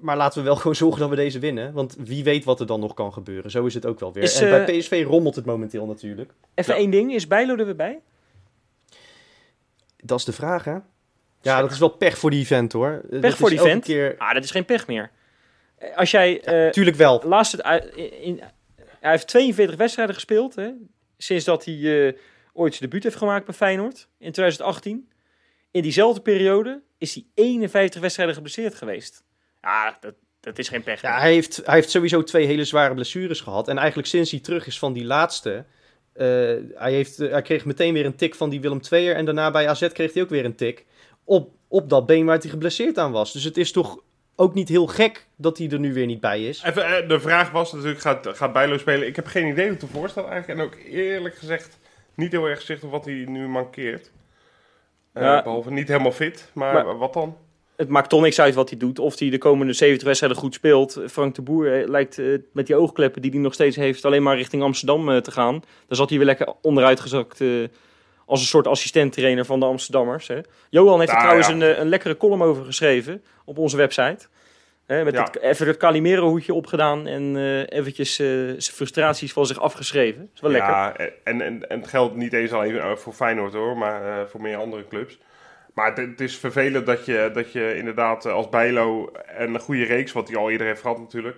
maar laten we wel gewoon zorgen dat we deze winnen. Want wie weet wat er dan nog kan gebeuren. Zo is het ook wel weer. Is, en eh, bij PSV rommelt het momenteel natuurlijk. Even Ja. één ding. Is Bijlo er weer bij? Dat is de vraag, hè? Ja, dat is wel pech voor die event, hoor. Pech voor die vent? Keer... Ah, dat is geen pech meer. Als jij... eh Tuurlijk wel. laatst in, hij heeft 42 wedstrijden gespeeld, hè? Sinds dat hij eh, ooit zijn debuut heeft gemaakt bij Feyenoord. In 2018. In diezelfde periode is hij 51 wedstrijden geblesseerd geweest. Ja, dat, dat is geen pech. Ja, hij heeft, hij heeft sowieso twee hele zware blessures gehad. En eigenlijk sinds hij terug is van die laatste... eh, hij, heeft, hij kreeg meteen weer een tik van die Willem II'er. En daarna bij AZ kreeg hij ook weer een tik. Op, op dat been waar hij geblesseerd aan was. Dus het is toch ook niet heel gek dat hij er nu weer niet bij is. Even, eh, de vraag was natuurlijk, gaat, gaat Bijlo spelen? Ik heb geen idee hoe het ervoor staat eigenlijk. En ook eerlijk gezegd niet heel erg zicht op wat hij nu mankeert. Eh. Behalve niet helemaal fit, maar, Maar- wat dan? Het maakt toch niks uit wat hij doet. Of hij de komende 70 wedstrijden goed speelt. Frank de Boer eh, lijkt met die oogkleppen die hij nog steeds heeft... alleen maar richting Amsterdam eh, te gaan. Daar zat hij weer lekker onderuit gezakt... eh, als een soort assistent-trainer van de Amsterdammers. Hè. Johan heeft er Ah, trouwens ja. een, eh, een lekkere column over geschreven op onze website. Hè, met Ja. het, even het Calimero-hoedje opgedaan en eh, eventjes eh, zijn frustraties van zich afgeschreven. Dat is wel lekker. Ja, en, en, en het geldt niet eens alleen voor Feyenoord hoor, maar voor meer andere clubs. Maar het, het is vervelend dat je, dat je inderdaad als Bijlo en een goede reeks, wat hij al eerder heeft gehad natuurlijk,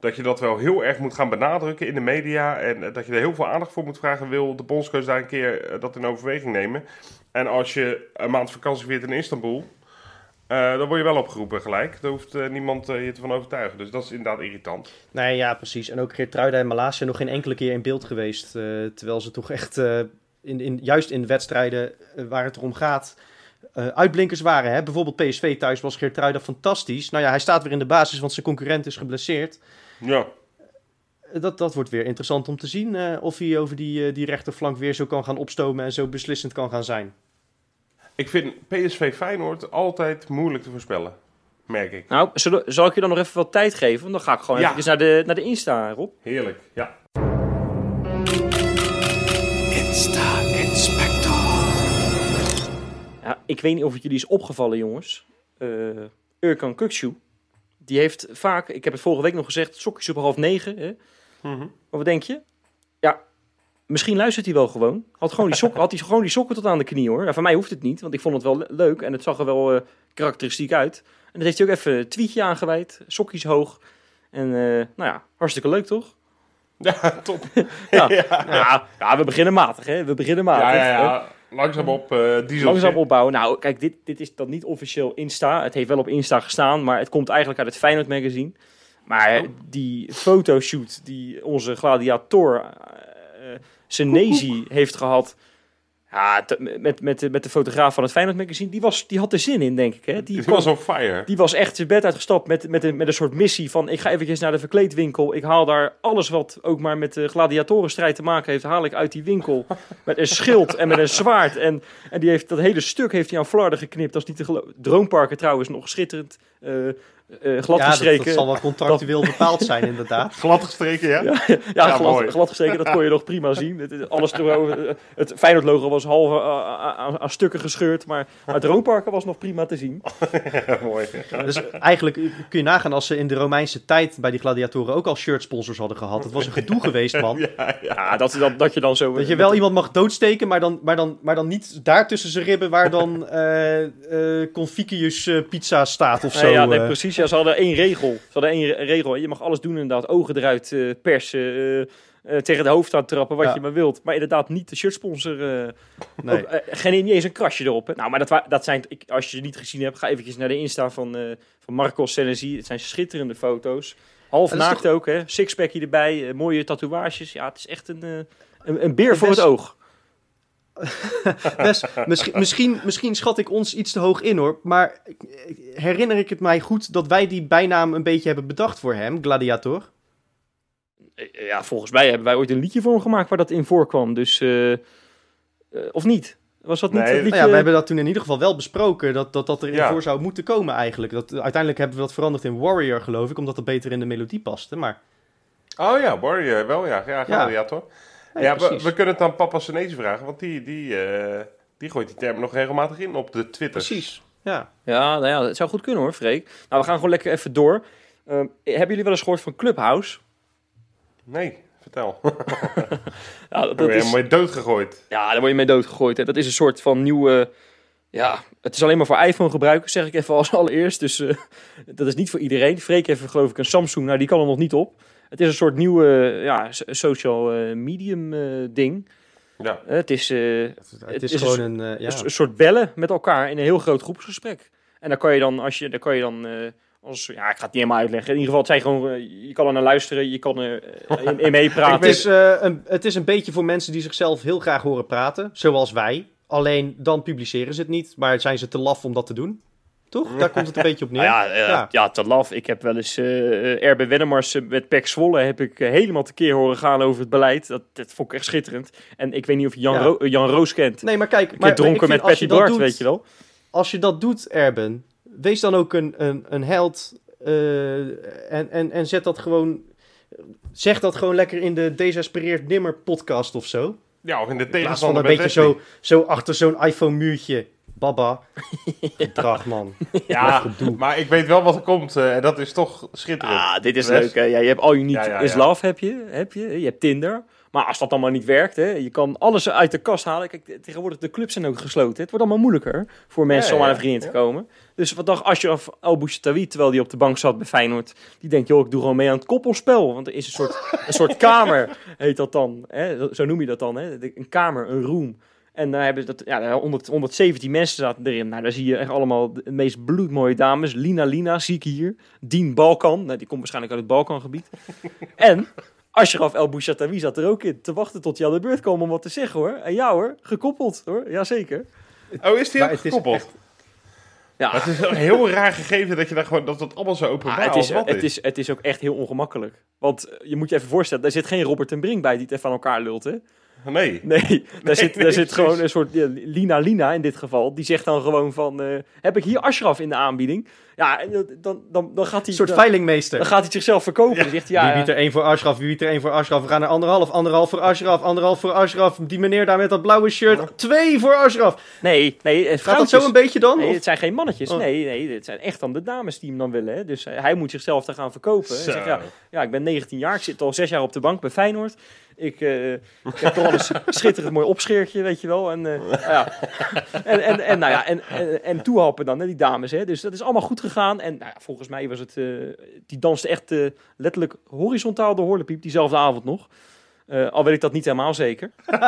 dat je dat wel heel erg moet gaan benadrukken in de media. En eh, dat je er heel veel aandacht voor moet vragen. Wil de bondscoach daar een keer eh, dat in overweging nemen? En als je een maand vakantie viert in Istanbul, eh, dan word je wel opgeroepen gelijk. Daar hoeft niemand je te van overtuigen. Dus dat is inderdaad irritant. Nee, ja, precies. En ook Geertruida en Malasia nog geen enkele keer in beeld geweest. terwijl ze toch echt, in, in, juist in wedstrijden waar het erom gaat, uitblinkers waren. Hè? Bijvoorbeeld PSV thuis was Geertruida fantastisch. Nou ja, hij staat weer in de basis, want zijn concurrent is geblesseerd. Ja, Dat, dat wordt weer interessant om te zien eh, of hij over die, eh, die rechterflank weer zo kan gaan opstomen en zo beslissend kan gaan zijn. ik vind PSV Feyenoord altijd moeilijk te voorspellen. Merk ik. Nou, zal ik je dan nog even wat tijd geven? Want dan ga ik gewoon Ja. even naar de, naar de Insta, Rob. Heerlijk, ja. Ja, ik weet niet of het jullie is opgevallen, jongens. Eh Urkan Kukcu, die heeft vaak, ik heb het vorige week nog gezegd, sokjes op half negen. Hè? Mhm. Maar wat denk je? Ja, misschien luistert hij wel gewoon. Had, gewoon die sokken, had hij gewoon die sokken tot aan de knie hoor. Ja, voor mij hoeft het niet, want ik vond het wel le- leuk en het zag er wel eh, karakteristiek uit. En dat heeft hij ook even een tweetje aangeweid, sokjes hoog. En eh, nou ja, hartstikke leuk toch? Ja, top. Ja, ja. ja, we beginnen matig hè, we beginnen matig. Ja, ja. Langzaam op eh diesel. Langzaam opbouwen. Nou, kijk, dit, dit is dan niet officieel Insta. Het heeft wel op Insta gestaan, maar het komt eigenlijk uit het Feyenoord magazine. Maar Oh. die fotoshoot die onze gladiator uh, Senezi heeft gehad... Ja, met, met, de- met de fotograaf van het Feyenoord magazine, die, was, die had er zin in, denk ik. Hè? Die, was on fire. die was echt zijn bed uitgestapt met, met, een, met een soort missie van... ik ga eventjes naar de verkleedwinkel. Ik haal daar alles wat ook maar met de gladiatorenstrijd te maken heeft... haal ik uit die winkel met een schild en met een zwaard. En, en die heeft, dat hele stuk heeft hij aan flarden geknipt. Dat is niet te geloven. Droomparken trouwens nog schitterend. Eh, eh Ja, dat, gladgestreken. dat zal wel contractueel bepaald zijn, inderdaad. Gladgestreken, ja? Ja, Ja, glad, mooi. gladgestreken, dat kon je nog prima zien. Het, het- alles erover, het Feyenoord-logo was half eh, aan, aan- stukken gescheurd, maar, het rookparken was nog prima te zien. mooi. Dus eigenlijk kun je nagaan als ze in de Romeinse tijd bij die gladiatoren ook al shirtsponsors hadden gehad. Het was een gedoe geweest, man. Ja, dat, dat, dat je dan zo... Dat je wel iemand mag doodsteken, maar dan, maar dan, maar dan niet daar tussen zijn ribben waar dan eh eh Conficius eh, pizza staat of zo. Ja, nee, eh. precies. Ja, ze hadden één regel. Ze hadden één re- regel. Je mag alles doen inderdaad. Ogen eruit eh, persen. eh, eh, tegen de hoofd aan trappen, wat Ja. je maar wilt. Maar inderdaad niet de shirtsponsor. Nee. eh, geen niet eens een krasje erop. Hè. Nou, maar dat, dat zijn... Ik, als je het niet gezien hebt, ga eventjes naar de Insta van, van Marcos Senesi. Het zijn schitterende foto's. Half naakt ook, hè. Sixpackje erbij. mooie tatoeages. Ja, het is echt een, een, een beer voor Best- het oog. Best, misschien, misschien, misschien schat ik ons iets te hoog in hoor. Maar herinner ik het mij goed dat wij die bijnaam een beetje hebben bedacht voor hem, Gladiator? Ja, volgens mij hebben wij ooit een liedje voor hem gemaakt waar dat in voorkwam. Dus, eh, eh, of niet? Was dat niet Nee, liedje? Nou ja, we hebben dat toen in ieder geval wel besproken, dat dat, dat erin Ja. voor zou moeten komen eigenlijk. Dat, uiteindelijk hebben we dat veranderd in Warrior, geloof ik, omdat dat beter in de melodie paste. Maar Oh ja, Warrior, wel ja. Ja, gladiator. Nee, Ja, we, kunnen het aan papa Senesi vragen, want die, die, eh, die gooit die term nog regelmatig in op de Twitter. precies, ja. Ja, nou ja, het zou goed kunnen hoor, Freek. Nou, we gaan gewoon lekker even door. Ehm, hebben jullie wel eens gehoord van Clubhouse? Nee, vertel. Ja, dat, Dat is, is helemaal doodgegooid. ja, daar word je mee doodgegooid. Hè. Dat is een soort van nieuwe... Ja, het is alleen maar voor iPhone gebruikers, zeg ik even als allereerst. Dus eh, dat is niet voor iedereen. Freek heeft geloof ik een Samsung, nou die kan er nog niet op. Het is een soort nieuwe ja, so- social eh, medium eh, ding. Ja. Eh, het is... eh, Het, Het is, is gewoon een, ja. Een, soort bellen met elkaar in een heel groot groepsgesprek. En dan kan je dan, als je, dan kan je dan, eh, als, ja, ik ga het niet helemaal uitleggen. In ieder geval, het zijn gewoon, je kan er naar luisteren, je kan er in, in meepraten. Het is, eh, een, het is een beetje voor mensen die zichzelf heel graag horen praten, zoals wij. Alleen dan publiceren ze het niet, maar zijn ze te laf om dat te doen. Toch? Daar komt het een beetje op neer. Nou ja, eh, Ja. ja. te laf. Ik heb wel eens eh RB Wennemars eh, met Pek Zwolle heb ik eh, helemaal tekeer horen gaan over het beleid. Dat, dat vond ik echt schitterend. En ik weet niet of je Jan, Ja. Ro- eh, Jan Roos kent. Nee, maar kijk, Ik maar, heb dronken maar ik met Patty Bart, doet- weet je wel. Als je dat doet, Erben, wees dan ook een, een, een held eh, en, en, en zet dat gewoon... Zeg dat gewoon lekker in de Desespereerd Nimmer podcast of zo. Ja, of in de In plaats van tegenstander een met beetje zo, zo achter zo'n iPhone-muurtje. Baba. Gedrag, man. Ja, maar ik weet wel wat er komt eh, en dat is toch schitterend. Ah, dit is leuk. Hè? Ja, je hebt All You Need Ja, ja, Is. Love, heb je, heb je. Je hebt Tinder. Maar als dat allemaal niet werkt, hè, je kan alles uit de kast halen. Kijk, tegenwoordig de clubs zijn ook gesloten. Het wordt allemaal moeilijker voor mensen Ja, om aan een vriend te komen. Dus wat dacht Ashraf El Bouchatoui, terwijl hij op de bank zat bij Feyenoord, die denkt, joh, ik doe gewoon mee aan het koppelspel. Want er is een soort, een soort kamer, heet dat dan. Hè? Zo noem je dat dan, hè? Een kamer, een room. En daar hebben ze dat, ja, 100, 117 mensen zaten erin. Nou, daar zie je echt allemaal de meest bloedmooie dames. Lina Lina zie ik hier. Dien Balkan. Nou, die komt waarschijnlijk uit het Balkangebied. en Ashraf El Bouchatoui zat er ook in. Te wachten tot hij aan de beurt kwam om wat te zeggen hoor. En ja hoor, gekoppeld hoor. Jazeker. Oh, is die ook is gekoppeld? Ja, Maar het is een heel raar gegeven dat je daar gewoon dat dat allemaal zo openbaar Ah, het, is, wat het, is, het is ook echt heel ongemakkelijk. Want eh, je moet je even voorstellen, daar zit geen Robert en Brink bij die het even aan elkaar lult. Hè? Nee. Nee, daar zit, nee, daar zit gewoon een soort ja, Lina Lina in dit geval. Die zegt dan gewoon van, eh, heb ik hier Ashraf in de aanbieding? Ja, en dan, dan, dan gaat hij... Een soort dan, veilingmeester. dan gaat hij zichzelf verkopen. Dan zegt hij, ja, wie biedt er één voor Ashraf? Wie biedt er één voor Ashraf? We gaan naar anderhalf. Anderhalf voor Ashraf. Anderhalf voor Ashraf. Die meneer daar met dat blauwe shirt. Twee voor Ashraf. nee, nee. eh, Gaat dat zo een beetje dan? Nee, het zijn geen mannetjes. Oh. Nee, nee, het zijn echt dan de dames die hem dan willen. Hè? Dus eh, hij moet zichzelf daar gaan verkopen. Hij zegt, ja, ja, ik ben 19 jaar, ik zit al zes jaar op de bank bij Feyenoord. Ik, eh, ik heb toch al een schitterend mooi opscheertje, weet je wel. En, eh, ja. en, en, en, nou ja, en, en, en toehappen dan, hè, die dames. Hè. Dus dat is allemaal goed gegaan. En nou ja, volgens mij was het... eh, die danste echt letterlijk horizontaal door Horlepiep, diezelfde avond nog. Al weet ik dat niet helemaal zeker.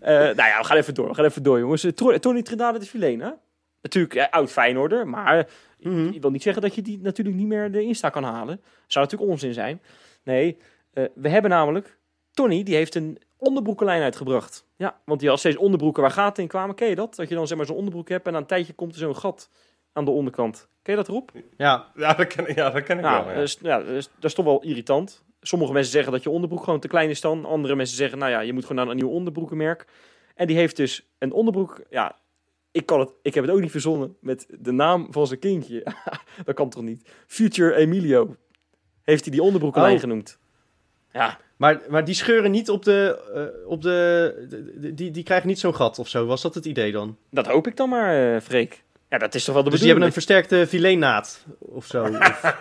Nou ja, we gaan even door. We gaan even door, jongens. Tony Trinidad de Filena. Natuurlijk eh, oud Feyenoorder, maar Mhm. ik wil niet zeggen dat je die natuurlijk niet meer de Insta kan halen. Zou natuurlijk onzin zijn. Nee, eh, we hebben namelijk... Tony, die heeft een onderbroekenlijn uitgebracht. Ja, want die had steeds onderbroeken waar gaten in kwamen. Ken je dat? Dat je dan zeg maar zo'n onderbroek hebt en na een tijdje komt er zo'n gat aan de onderkant. Ken je dat erop? Ja, Ja, dat ken, ja, dat ken ik Nou, wel. Ja. dat, is, ja, dat, is, dat is toch wel irritant. Sommige mensen zeggen dat je onderbroek gewoon te klein is dan. Andere mensen zeggen, nou ja, je moet gewoon naar een nieuw onderbroekenmerk. En die heeft dus een onderbroek, ja, ik, kan het, ik heb het ook niet verzonnen met de naam van zijn kindje. dat kan toch niet? Future Emilio. Heeft hij die onderbroekenlijn Oh. genoemd. Ja, Maar, maar die scheuren niet op de... eh, op de, de- de- die, die krijgen niet zo'n gat of zo. Was dat het idee dan? dat hoop ik dan maar, eh Freek. Ja, dat is toch wel de Dus die hebben bedoeling. een versterkte filetnaad of zo. Of-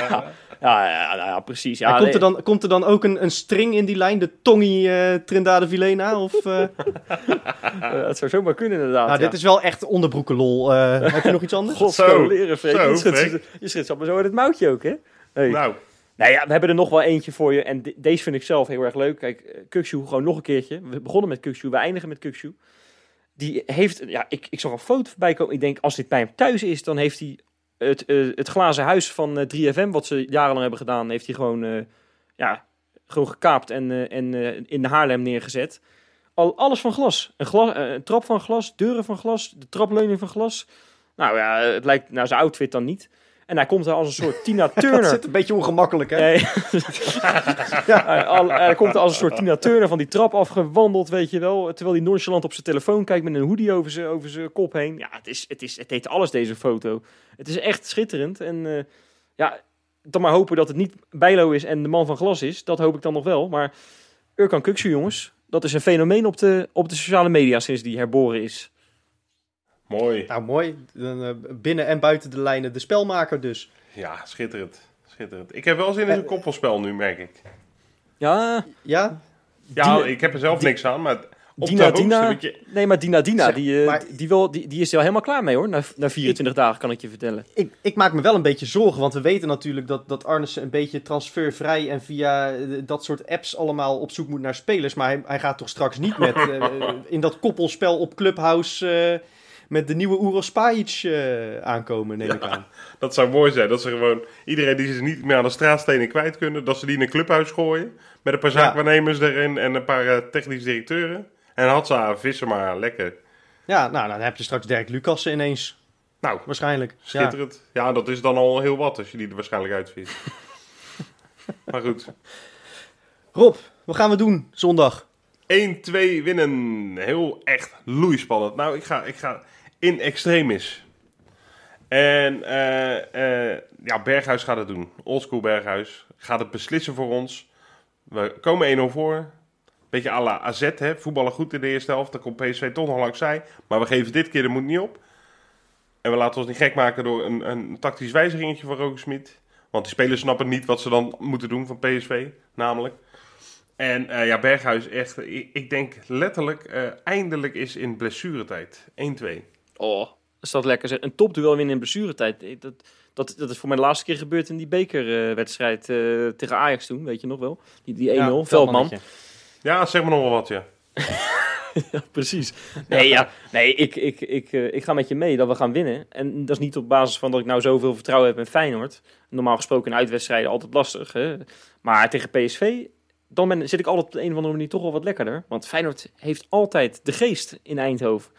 ja, ja, ja, nou ja, precies. Ja, komt, er dan, komt er dan ook een, een string in die lijn? De Tongi eh Trindade Filena? Of, eh het zou zomaar kunnen inderdaad. nou, ja. dit is wel echt onderbroekenlol. Eh heb je nog iets anders? God, Zo, leren, Freek. zo, je Freek. je zo maar zo uit het mouwtje ook, hè? Hey. Nou, Nou ja, we hebben er nog wel eentje voor je. En de- deze vind ik zelf heel erg leuk. Kijk, eh, Kukshu, gewoon nog een keertje. We begonnen met Kukshu, we eindigen met Kukshu. Die heeft, ja, ik, ik zag een foto voorbij komen. Ik denk, als dit bij hem thuis is, dan heeft hij het, eh, het glazen huis van eh, 3FM, wat ze jarenlang hebben gedaan, heeft hij gewoon, eh, ja, gewoon gekaapt en, eh, en eh, in de Haarlem neergezet. Al, alles van glas. Een, glas eh, een trap van glas, deuren van glas, de trapleuning van glas. Nou ja, het lijkt naar zijn outfit dan niet. En hij komt er als een soort Tina Dat Turner. zit een beetje ongemakkelijk, hè? Nee. Hij- al- Hij komt er als een soort Tina Turner van die trap afgewandeld, weet je wel. Terwijl hij nonchalant op zijn telefoon kijkt met een hoodie over zijn, over zijn kop heen. Ja, het, is, het, is, het heet alles, deze foto. Het is echt schitterend. En eh, ja, dan maar hopen dat het niet Bijlo is en de man van glas is. Dat hoop ik dan nog wel. Maar Urkan Kuksu, jongens, dat is een fenomeen op de, op de sociale media sinds die herboren is. Mooi. Nou, mooi. Eh, binnen en buiten de lijnen de spelmaker dus. Ja, schitterend. Schitterend. Ik heb wel zin in een koppelspel nu, merk ik. Ja, Ja? Ja, Dina- ik heb er zelf niks aan, maar op Dina, de Dina. nee, maar Dina Dina, Zeg, die, eh, maar- die, wil, die, die is er wel helemaal klaar mee hoor. Na, na 24 dagen kan ik je vertellen. Ik, ik maak me wel een beetje zorgen, want we weten natuurlijk dat, dat Arnissen een beetje transfervrij en via eh, dat soort apps allemaal op zoek moet naar spelers. Maar hij, hij gaat toch straks niet met eh, in dat koppelspel op Clubhouse eh, met de nieuwe Uros Spajic eh, aankomen, neem ik aan. Dat zou mooi zijn. Dat ze gewoon iedereen die ze niet meer aan de straatstenen kwijt kunnen, dat ze die in een clubhuis gooien. Met een paar Ja. zaakwaarnemers erin en een paar eh, technisch directeuren. En had ze vissen maar lekker. Ja, nou dan heb je straks Dirk Lucassen ineens, Nou, waarschijnlijk. Ja. schitterend. Ja. dat is dan al heel wat als je die er waarschijnlijk uitvist. maar goed. Rob, wat gaan we doen zondag? 1-2 winnen. Heel echt loeispannend. Nou, ik ga, ik ga in extremis. En eh, eh, ja, Berghuis gaat het doen. Oldschool Berghuis gaat het beslissen voor ons. We komen 1-0 voor. Beetje à la AZ, hè. voetballen goed in de eerste helft. Dan komt PSV toch nog langs. Maar we geven dit keer de moed niet op. En we laten ons niet gek maken door een, een tactisch wijzigingetje van Roger Smit. Want die spelers snappen niet wat ze dan moeten doen van PSV, namelijk. En eh, ja, Berghuis echt, ik, denk letterlijk, eindelijk is in blessuretijd. 1-2. Oh, is dat lekker zeg. Een topduel winnen in blessuretijd. Eh, Dat, dat, dat is voor mij de laatste keer gebeurd in die bekerwedstrijd eh tegen Ajax toen, weet je nog wel? Die, die 1-0, Ja, Veldman. Ja, zeg maar nog wel wat, ja. Ja, precies. Nee, ja, nee ik, ik, ik, eh, ik ga met je mee dat we gaan winnen. En dat is niet op basis van dat ik nou zoveel vertrouwen heb in Feyenoord. Normaal gesproken in uitwedstrijden altijd lastig. Hè? Maar tegen PSV, dan ben, zit ik altijd op de een of andere manier toch wel wat lekkerder. Want Feyenoord heeft altijd de geest in Eindhoven.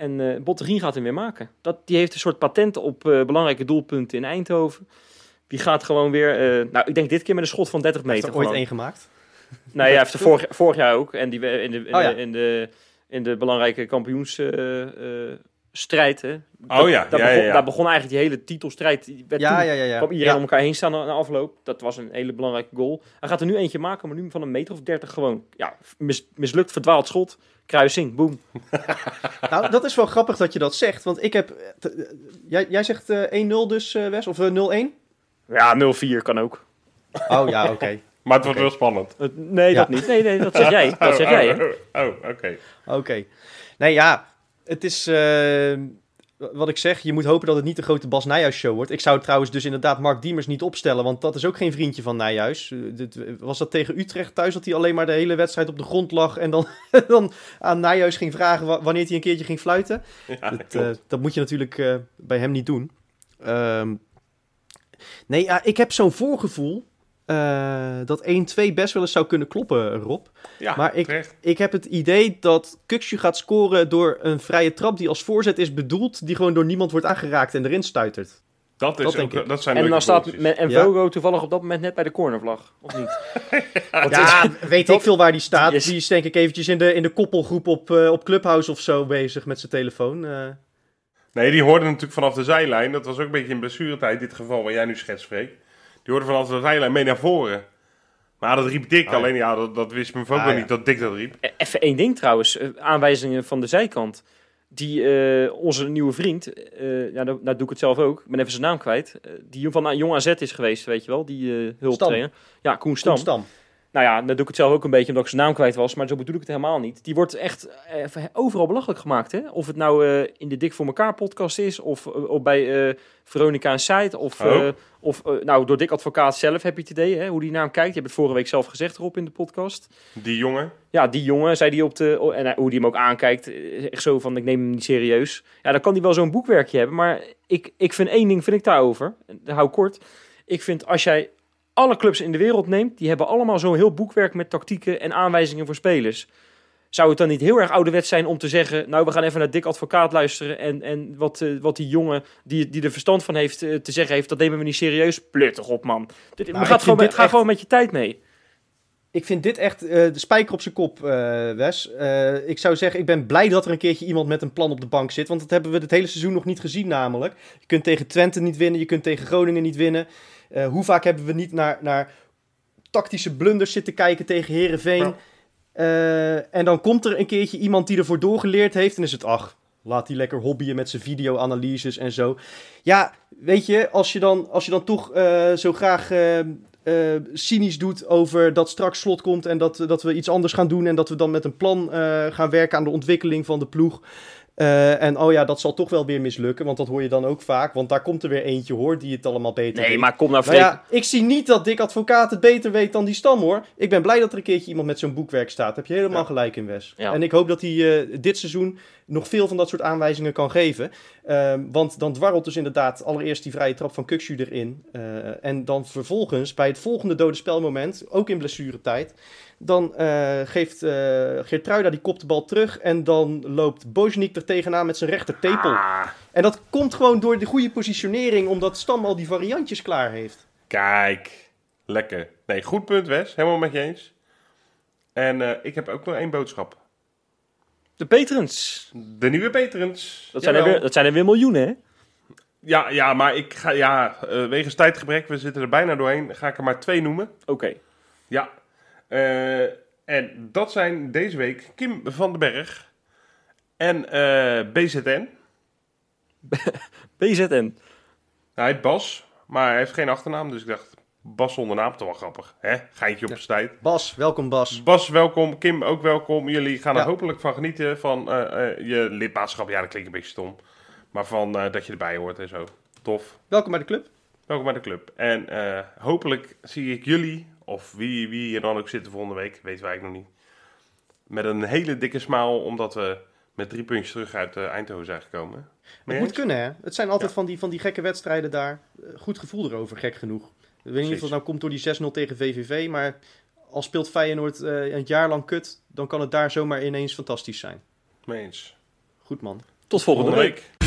En Bottegien gaat hem weer maken. Dat, die heeft een soort patent op eh, belangrijke doelpunten in Eindhoven. Die gaat gewoon weer, eh, nou ik denk dit keer met een schot van 30 Heeft meter. er ooit gewoon. één gemaakt? Nou ja, hij heeft er vorig, vorig jaar ook. En die, in, de, in, Oh ja. de, in, de, in de belangrijke kampioensstrijd. hè. Oh ja, daar, ja, begon, ja, ja. daar begon eigenlijk die hele titelstrijd. Die werd Ja, toen, ja, ja. ja. kwam iedereen Ja. om elkaar heen staan na na afloop. Dat was een hele belangrijke goal. Hij gaat er nu eentje maken, maar nu van een meter of 30 gewoon. Ja, mis- mislukt, verdwaald schot. Kruising, boom. Nou, dat is wel grappig dat je dat zegt, want ik heb... eh, t- eh, jij, jij zegt eh, 1-0 dus, eh, Wes? Of eh, 0-1? Ja, 0-4 kan ook. Oh ja, oké. Maar het wordt wel spannend. Nee, Ja. dat niet. Nee, nee, dat zeg jij. Dat zeg Oh, jij, oh, hè? Oh, oh, oké. Oké. Nee, ja, het is... eh, wat ik zeg, je moet hopen dat het niet de grote Bas Nijhuis show wordt. Ik zou trouwens dus inderdaad Mark Diemers niet opstellen, want dat is ook geen vriendje van Nijhuis. Eh, dit- Was dat tegen Utrecht thuis dat hij alleen maar de hele wedstrijd op de grond lag en dan, dan aan Nijhuis ging vragen wa- wanneer hij een keertje ging fluiten? Ja, dat, eh, dat moet je natuurlijk eh, bij hem niet doen. Ehm, nee, ik heb zo'n voorgevoel eh, dat 1-2 best wel eens zou kunnen kloppen, Rob. ja, maar ik- terecht. Ik heb het idee dat Kukshu gaat scoren door een vrije trap die als voorzet is bedoeld, die gewoon door niemand wordt aangeraakt en erin stuitert. Dat, is Dat ook, dat zijn En dan staat en Ja. Vogo toevallig op dat moment net bij de cornervlag, of niet? Ja, het- weet ik veel waar die staat. Die is- Die is denk ik eventjes in de, in de koppelgroep op, eh, op Clubhouse of zo bezig met zijn telefoon. eh. Nee, die hoorde natuurlijk vanaf de zijlijn. Dat was ook een beetje in blessuretijd, dit geval waar jij nu schetst, Freek. Die hoorde vanaf de zijlijn mee naar voren. Maar dat riep Dick. Ah, ja. Alleen ja, dat, dat wist mijn Vogo Ah, ja. niet dat Dick dat riep. E- Even één ding trouwens, eh, aanwijzingen van de zijkant. Die, eh, onze nieuwe vriend, eh, ja, nou, nou doe ik het zelf ook, ik ben even zijn naam kwijt. die van Jong AZ is geweest, weet je wel, die eh hulptrainer. Ja, Koen Stam. Koen Stam. Nou ja, dan doe ik het zelf ook een beetje omdat ik zijn naam kwijt was, maar zo bedoel ik het helemaal niet. Die wordt echt eh, overal belachelijk gemaakt, hè? Of het nou eh, in de Dik voor elkaar podcast is, of, eh, of bij eh, Veronica en Site, of, Oh. of nou door Dick Advocaat zelf heb je het idee, hè? Hoe die naar hem kijkt. Je hebt het vorige week zelf gezegd erop in de podcast. Die jongen. Ja, die jongen, zei die op de. oh, En hoe die hem ook aankijkt, echt zo van: ik neem hem niet serieus. Ja, dan kan hij wel zo'n boekwerkje hebben. Maar ik, ik vind één ding vind ik daarover. Dat hou kort. Ik vind als jij alle clubs in de wereld neemt, die hebben allemaal zo'n heel boekwerk met tactieken en aanwijzingen voor spelers. Zou het dan niet heel erg ouderwets zijn om te zeggen: Nou, we gaan even naar Dick Advocaat luisteren. En, en wat, eh, wat die jongen die, die er verstand van heeft eh, te zeggen heeft, dat nemen we niet serieus. Plut toch op, man. Dit, Nou, maar gaat gewoon, dit ga echt- gewoon met je tijd mee. Ik vind dit echt eh, de spijker op zijn kop, Wes. Ik zou zeggen, ik ben blij dat er een keertje iemand met een plan op de bank zit. Want dat hebben we het hele seizoen nog niet gezien namelijk. Je kunt tegen Twente niet winnen, je kunt tegen Groningen niet winnen. Eh, hoe vaak hebben we niet naar, naar tactische blunders zitten kijken tegen Herenveen? Ja. en dan komt er een keertje iemand die ervoor doorgeleerd heeft. En is het, ach, laat die lekker hobbyen met zijn videoanalyses en zo. Ja, weet je, als je dan, als je dan toch eh, zo graag eh, eh, cynisch doet over dat straks slot komt en dat, dat we iets anders gaan doen en dat we dan met een plan eh, gaan werken aan de ontwikkeling van de ploeg. Eh, en oh ja, dat zal toch wel weer mislukken, want dat hoor je dan ook vaak. Want daar komt er weer eentje hoor, die het allemaal beter Nee, weet. maar kom nou, Nou Freek. ja, ik zie niet dat Dick Advocaat het beter weet dan die stam hoor. Ik ben blij dat er een keertje iemand met zo'n boekwerk staat. Heb je helemaal Ja. gelijk in, Wes. Ja. En ik hoop dat hij eh, dit seizoen nog veel van dat soort aanwijzingen kan geven. Ehm, want dan dwarrelt dus inderdaad allereerst die vrije trap van Kukshu erin. Eh, en dan vervolgens bij het volgende dode spelmoment, ook in blessuretijd... Dan eh, geeft eh Geertruida die kopt de bal terug. En dan loopt Bojnik er tegenaan met zijn rechter tepel. Ah, En dat komt gewoon door de goede positionering. Omdat Stam al die variantjes klaar heeft. kijk. Lekker. Nee, goed punt, Wes. Helemaal met je eens. En eh, ik heb ook nog één boodschap. De Petrens. De nieuwe Peterens. Dat zijn, er weer, dat zijn er weer miljoenen, hè? Ja, ja, maar ik ga, ja, eh, wegens tijdgebrek, we zitten er bijna doorheen, ga ik er maar twee noemen. Oké. Ja. Eh, en dat zijn deze week Kim van den Berg en eh, BZN. BZN. Hij heet Bas, maar hij heeft geen achternaam, dus ik dacht, Bas zonder naam, toch wel grappig. Hè? Geintje op zijn tijd. Bas, welkom Bas. Bas, welkom. Kim, ook welkom. Jullie gaan er Ja. hopelijk van genieten van eh, je lidmaatschap. Ja, dat klinkt een beetje stom. Maar van dat je erbij hoort en zo. Tof. Welkom bij de club. Welkom bij de club. En hopelijk zie ik jullie, of wie, wie hier dan ook zitten volgende week, weten wij nog niet. Met een hele dikke smile, omdat we met drie puntjes terug uit eh, Eindhoven zijn gekomen. Mee Het moet kunnen, hè? Het zijn altijd Ja. van, die, van die gekke wedstrijden daar. Eh, Goed gevoel erover, gek genoeg. Ik weet niet of het nou komt door die 6-0 tegen VVV, maar als speelt Feyenoord eh, een jaar lang kut, dan kan het daar zomaar ineens fantastisch zijn. Mee eens. Goed man. Tot volgende, Volgende week. week.